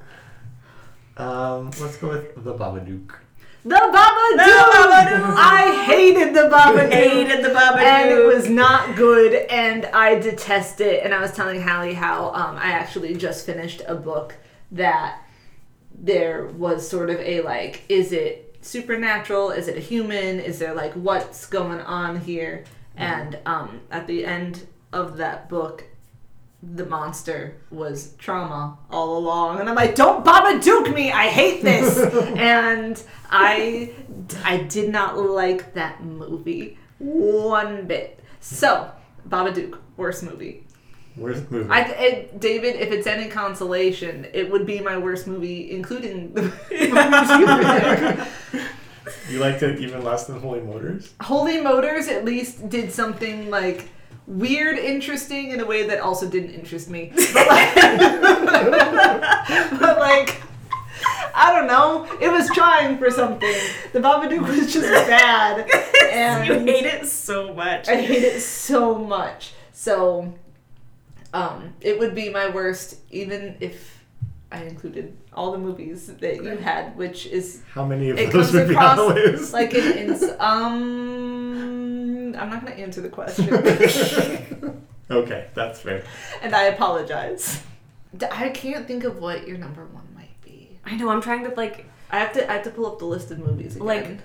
Um, let's go with the Babadook. The Babadook! The Babadook! I hated the Babadook. Hated the Babadook. And it was not good, and I detest it. And I was telling Hallie how um, I actually just finished a book that there was sort of a like, is it supernatural? Is it a human? Is there like, what's going on here? And um, at the end of that book, the monster was trauma all along. And i'm like don't babadook me i hate this. And i i did not like that movie one bit. So babadook worst movie. Worst movie. i it, david if it's any consolation it would be my worst movie including the movies you liked it even less than Holy Motors? holy motors at least did something like weird interesting in a way that also didn't interest me but like, but like I don't know. It was trying for something. The Babadook was just bad, you and hate it so much. I hate it so much. So, um, it would be my worst, even if I included all the movies that you had, which is How many of It those comes would be on the list? like an ins- um. I'm not gonna answer the question, okay, that's fair. and I apologize. I can't think of what your number one might be. I know. I'm trying to like. I have to. I have to pull up the list of movies again. Like-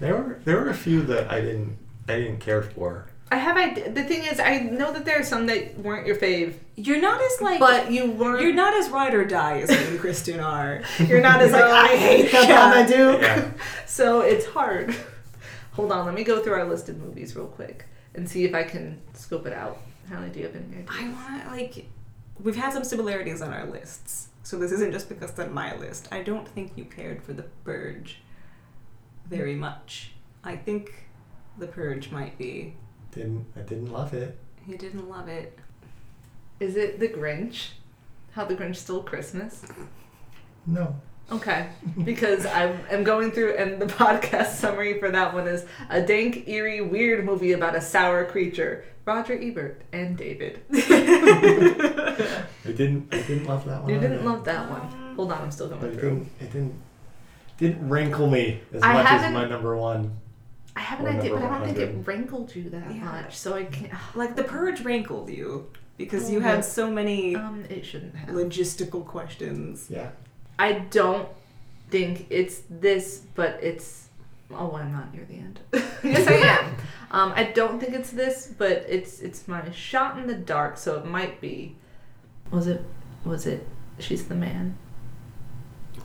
There were there were a few that I didn't I didn't care for. I have. I the thing is, I know that there are some that weren't your fave, You're not as like. but you weren't. you're not as ride or die as me and Kristen are. You're not as like I um, hate the Yeah. Babadook. Yeah. So it's hard. Hold on, let me go through our list of movies real quick and see if I can scope it out. How many do you have in here? I want like. We've had some similarities on our lists, so this isn't just because it's on my list. I don't think you cared for the Purge very much. I think the Purge might be. Didn't I didn't love it. You didn't love it. Is it The Grinch? How the Grinch Stole Christmas? No. Okay, because I am going through, and the podcast summary for that one is a dank, eerie, weird movie about a sour creature. Roger Ebert and David. I didn't. I didn't love that one. You didn't either. love that one. Hold on, I'm still But going it didn't. It didn't. Didn't rankle me as I much as my number one. I have an idea, but I don't think it 100. rankled you that Yeah. much, so I can't. Like the purge rankled you because you Oh, had so many Um, it shouldn't have. logistical questions. Yeah. I don't think it's this, but it's. Oh, I'm not near the end. yes, I am. Um, I don't think it's this, but it's it's my shot in the dark, so it might be. Was it? Was it? She's the man.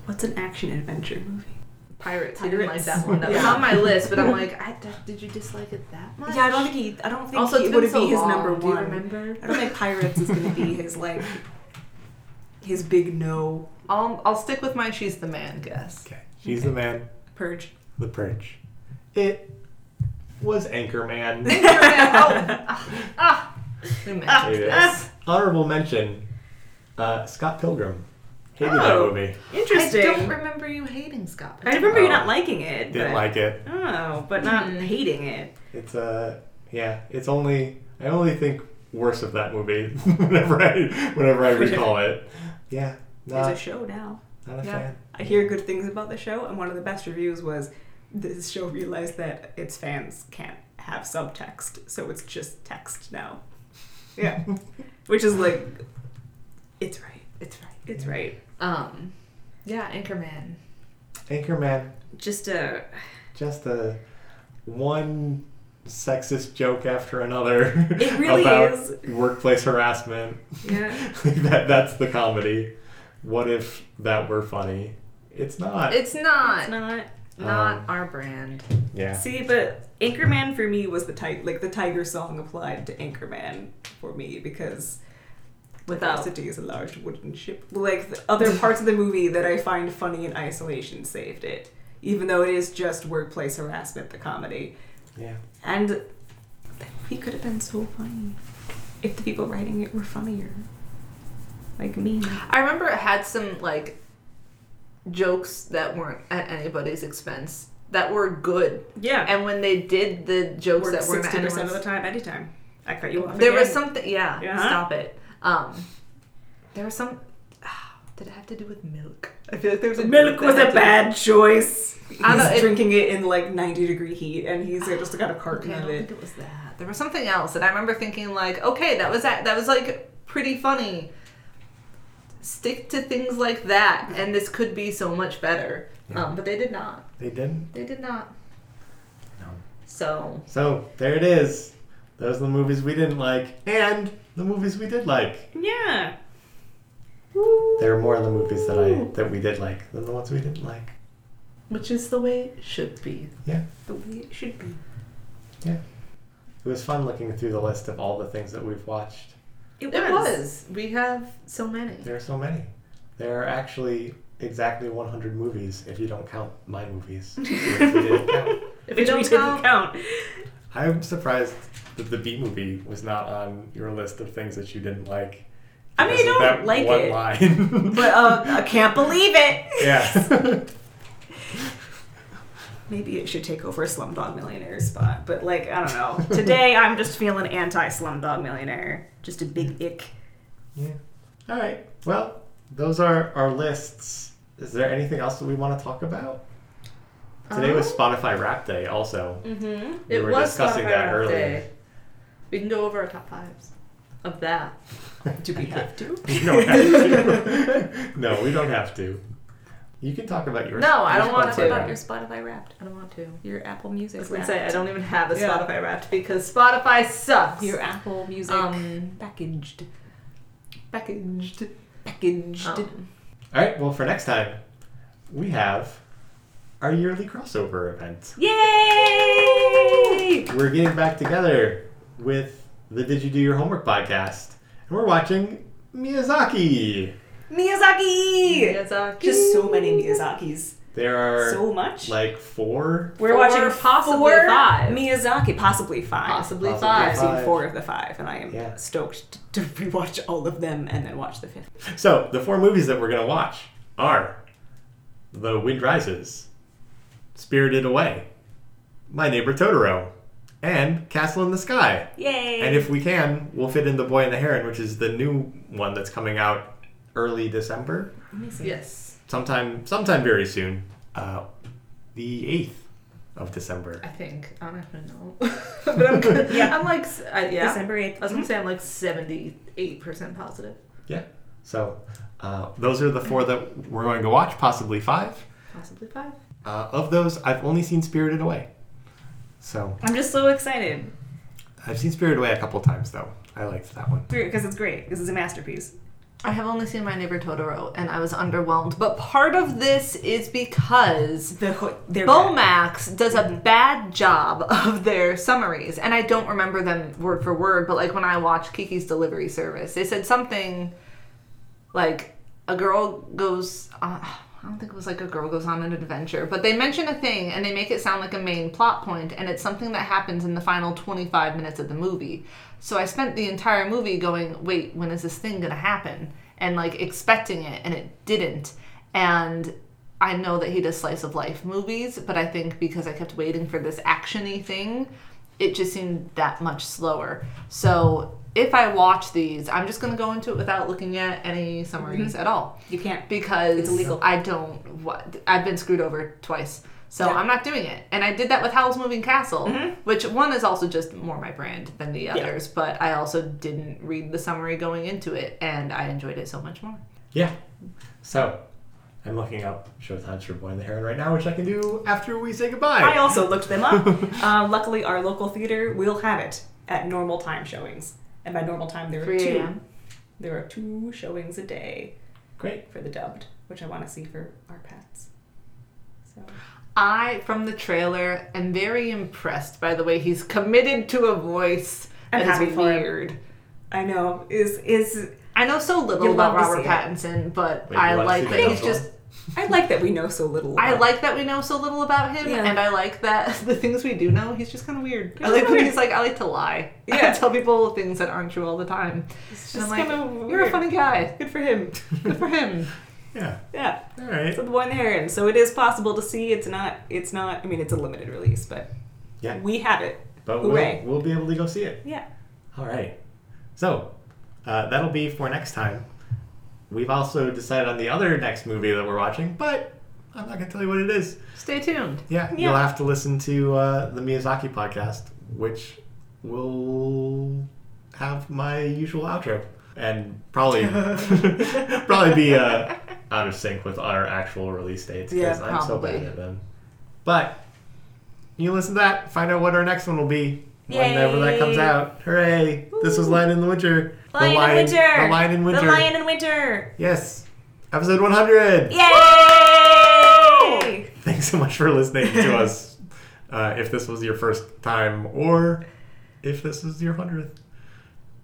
What's an action adventure movie? Pirates. I didn't like that one. That was Yeah. on my list, but I'm like, I, did you dislike it that much? Yeah, I don't think he. I don't think Also, he it's would been be so his long. number Do you remember? I don't think Pirates is gonna be his like his big no I'll I'll stick with my she's the man guess. Okay. She's the man. purge. The Purge. It was Anchorman. Anchorman. oh, ah, we mentioned It this. Honorable mention. Uh, Scott Pilgrim. Hated that Oh. movie. Interesting. I don't remember you hating Scott. I remember you Oh. not liking it. Didn't but, like it. Oh, but not Hmm. hating it. It's uh yeah. It's only I only think worse of that movie whenever I whenever I recall it. Yeah. There's a Not, show now. not a Yeah. fan. I hear good things about the show, and one of the best reviews was this show realized that its fans can't have subtext, so it's just text now. Yeah, which is like, it's right. It's right. It's right. Um, yeah, Anchorman. Anchorman. Just a Just a one sexist joke after another. It really about is. workplace harassment. yeah. that that's the comedy. What if that were funny? It's not. It's not It's not. not Um, our brand. yeah. See, but Anchorman for me was the type like the tiger song applied to Anchorman for me because Without- City is a large wooden ship. Like the other parts of the movie that I find funny in isolation saved it, even though it is just workplace harassment, the comedy. Yeah. And that movie could have been so funny if the people writing it were funnier, like me. I remember it had some like jokes that weren't at anybody's expense that were good, Yeah, and when they did the jokes worked that weren't at percent of anyone's the time, anytime. I cut you off. There was something. Yeah. Yeah. Stop it. Um, there was some. Did it have to do with milk? I feel like there was a Milk was a to- bad choice. He's I know, it- drinking it in like 90 degree heat, and he's like, just got a carton Okay, I of don't it. think it was that. There was something else, and I remember thinking like, okay, that was that. That was like pretty funny. Stick to things like that, and this could be so much better. Yeah. Um, but they did not. They didn't. They did not. No. So So there it is. Those are the movies we didn't like, and the movies we did like. Yeah. There are more of the movies that I that we did like than the ones we didn't like. which is the way it should be. Yeah. The way it should be. Yeah. It was fun looking through the list of all the things that we've watched. It It was. We have so many. There are so many. There are actually exactly 100 movies if you don't count my movies. which we didn't count. If Which we don't we didn't count, count. I'm surprised that the B movie was not on your list of things that you didn't like. I mean, I don't like one it. line. But uh, I can't believe it. yeah. Maybe it should take over a Slumdog Millionaire spot. But like, I don't know. Today I'm just feeling anti Slumdog Millionaire. Just a big ick. yeah. All right. Well, those are our lists. Is there anything else that we want to talk about? Today was Um, Spotify Rap Day, also. Mm-hmm. We it were was discussing Spotify that earlier. Day. We can go over our top fives of that. Do we have to? We don't have to. no, we don't have to. You can talk about yours. No, I don't want to Talk about your Spotify Wrapped. I don't want to. Your Apple I Music was gonna say I don't even have a Yeah. Spotify Wrapped because Spotify sucks. Your Apple Music um packaged. packaged. Packaged. Um, All right. Well, for next time, we have our yearly crossover event. Yay! We're getting back together with the Did You Do Your Homework podcast, and we're watching Miyazaki. Miyazaki! Miyazaki. Just so many Miyazakis. There are So much. like four. We're Four, watching possibly four five. Miyazaki, possibly five. Possibly Possibly five. I've seen four of the five, and I am Yeah. stoked to rewatch all of them and then watch the fifth. So the four movies that we're gonna watch are The Wind Rises, Spirited Away, My Neighbor Totoro, and Castle in the Sky. Yay! And if we can, we'll fit in The Boy and the Heron, which is the new one that's coming out early December, Let me see. Yes, sometime sometime very soon. Uh, the eighth of December. I think. I don't even know. but I'm, good. Yeah. I'm like, uh, yeah. December 8th. I was gonna say I'm like 78% positive. Yeah. So uh, those are the four that we're going to watch, possibly five. Possibly five. Uh, of those, I've only seen Spirited Away. So I'm just so excited I've seen Spirited Away a couple times though. I liked that one. because it's great. This is a masterpiece. I have only seen My Neighbor Totoro and I was underwhelmed. But part of this is because The ho- they're Bomax does a bad job of their summaries, and I don't remember them word for word, but like when I watched Kiki's Delivery Service, they said something like a girl goes. Uh, I don't think it was like a girl goes on an adventure, but they mention a thing and they make it sound like a main plot point, and it's something that happens in the final 25 minutes of the movie. So I spent the entire movie going, wait, when is this thing gonna happen? And like expecting it, and it didn't. And I know that he does slice of life movies, but I think because I kept waiting for this actiony thing, it just seemed that much slower. So if I watch these, I'm just gonna go into it without looking at any summaries at all You can't. because It's illegal. I don't. What I've been screwed over twice, so Yeah. I'm not doing it. And I did that with Howl's Moving Castle, Mhm. which one is also just more my brand than the Yeah. others. But I also didn't read the summary going into it, and I enjoyed it so much more. Yeah. So I'm looking up showtimes for Boy and the Heron right now, which I can do after we say goodbye. I also looked them up. uh, luckily, our local theater will have it at normal time showings. And by normal time, there are 3 two. a.m. There are two showings a day Great. for the dubbed, which I want to see for our pets. So I, from the trailer, am very impressed by the way he's committed to a voice I'm that is happy him. weird. I know is is I know so little about love to Robert see Pattinson, but Wait, I like that he's Dubbed just. One? I like that we know so little. About. I like that we know so little about him, Yeah. and I like that the things we do know, he's just kind of weird. I like when weird. he's like, I like to lie. I Yeah. tell people things that aren't true all the time. It's just like, kind of you're a funny guy. Good for him. Good for him. Yeah. Yeah. All right. So the boy and heron. So it is possible to see. It's not. It's not. I mean, it's a limited release, but Yeah. we have it. But we'll, we'll be able to go see it. Yeah. All right. So uh, that'll be for next time. We've also decided on the other next movie that we're watching, but I'm not going to tell you what it is. Stay tuned. Yeah, Yeah. you'll have to listen to uh, the Miyazaki podcast, which will have my usual outro and probably probably be uh, out of sync with our actual release dates because Yeah, I'm so probably. bad at them. But you listen to that, find out what our next one will be whenever that comes out. Hooray! This was Lion in the Winter. Lion the in Winter. The Lion in Winter. The Lion in Winter. Yes, episode 100. Yay! Thanks so much for listening to us. Uh, if this was your first time, or if this is your hundredth,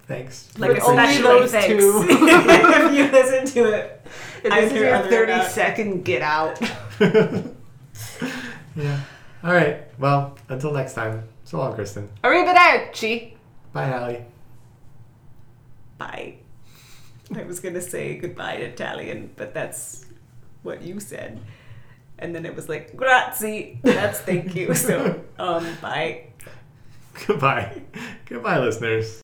thanks. Like With only those thanks. two. if you listen to it. If I this is your other 30 about- second get out. yeah. All right. Well, until next time. So long, Kristen. Arrivederci. Bye, Hallie. Bye. I was gonna say goodbye in Italian, but that's what you said. And then it was like grazie. That's thank you. So um bye. Goodbye. Goodbye, listeners.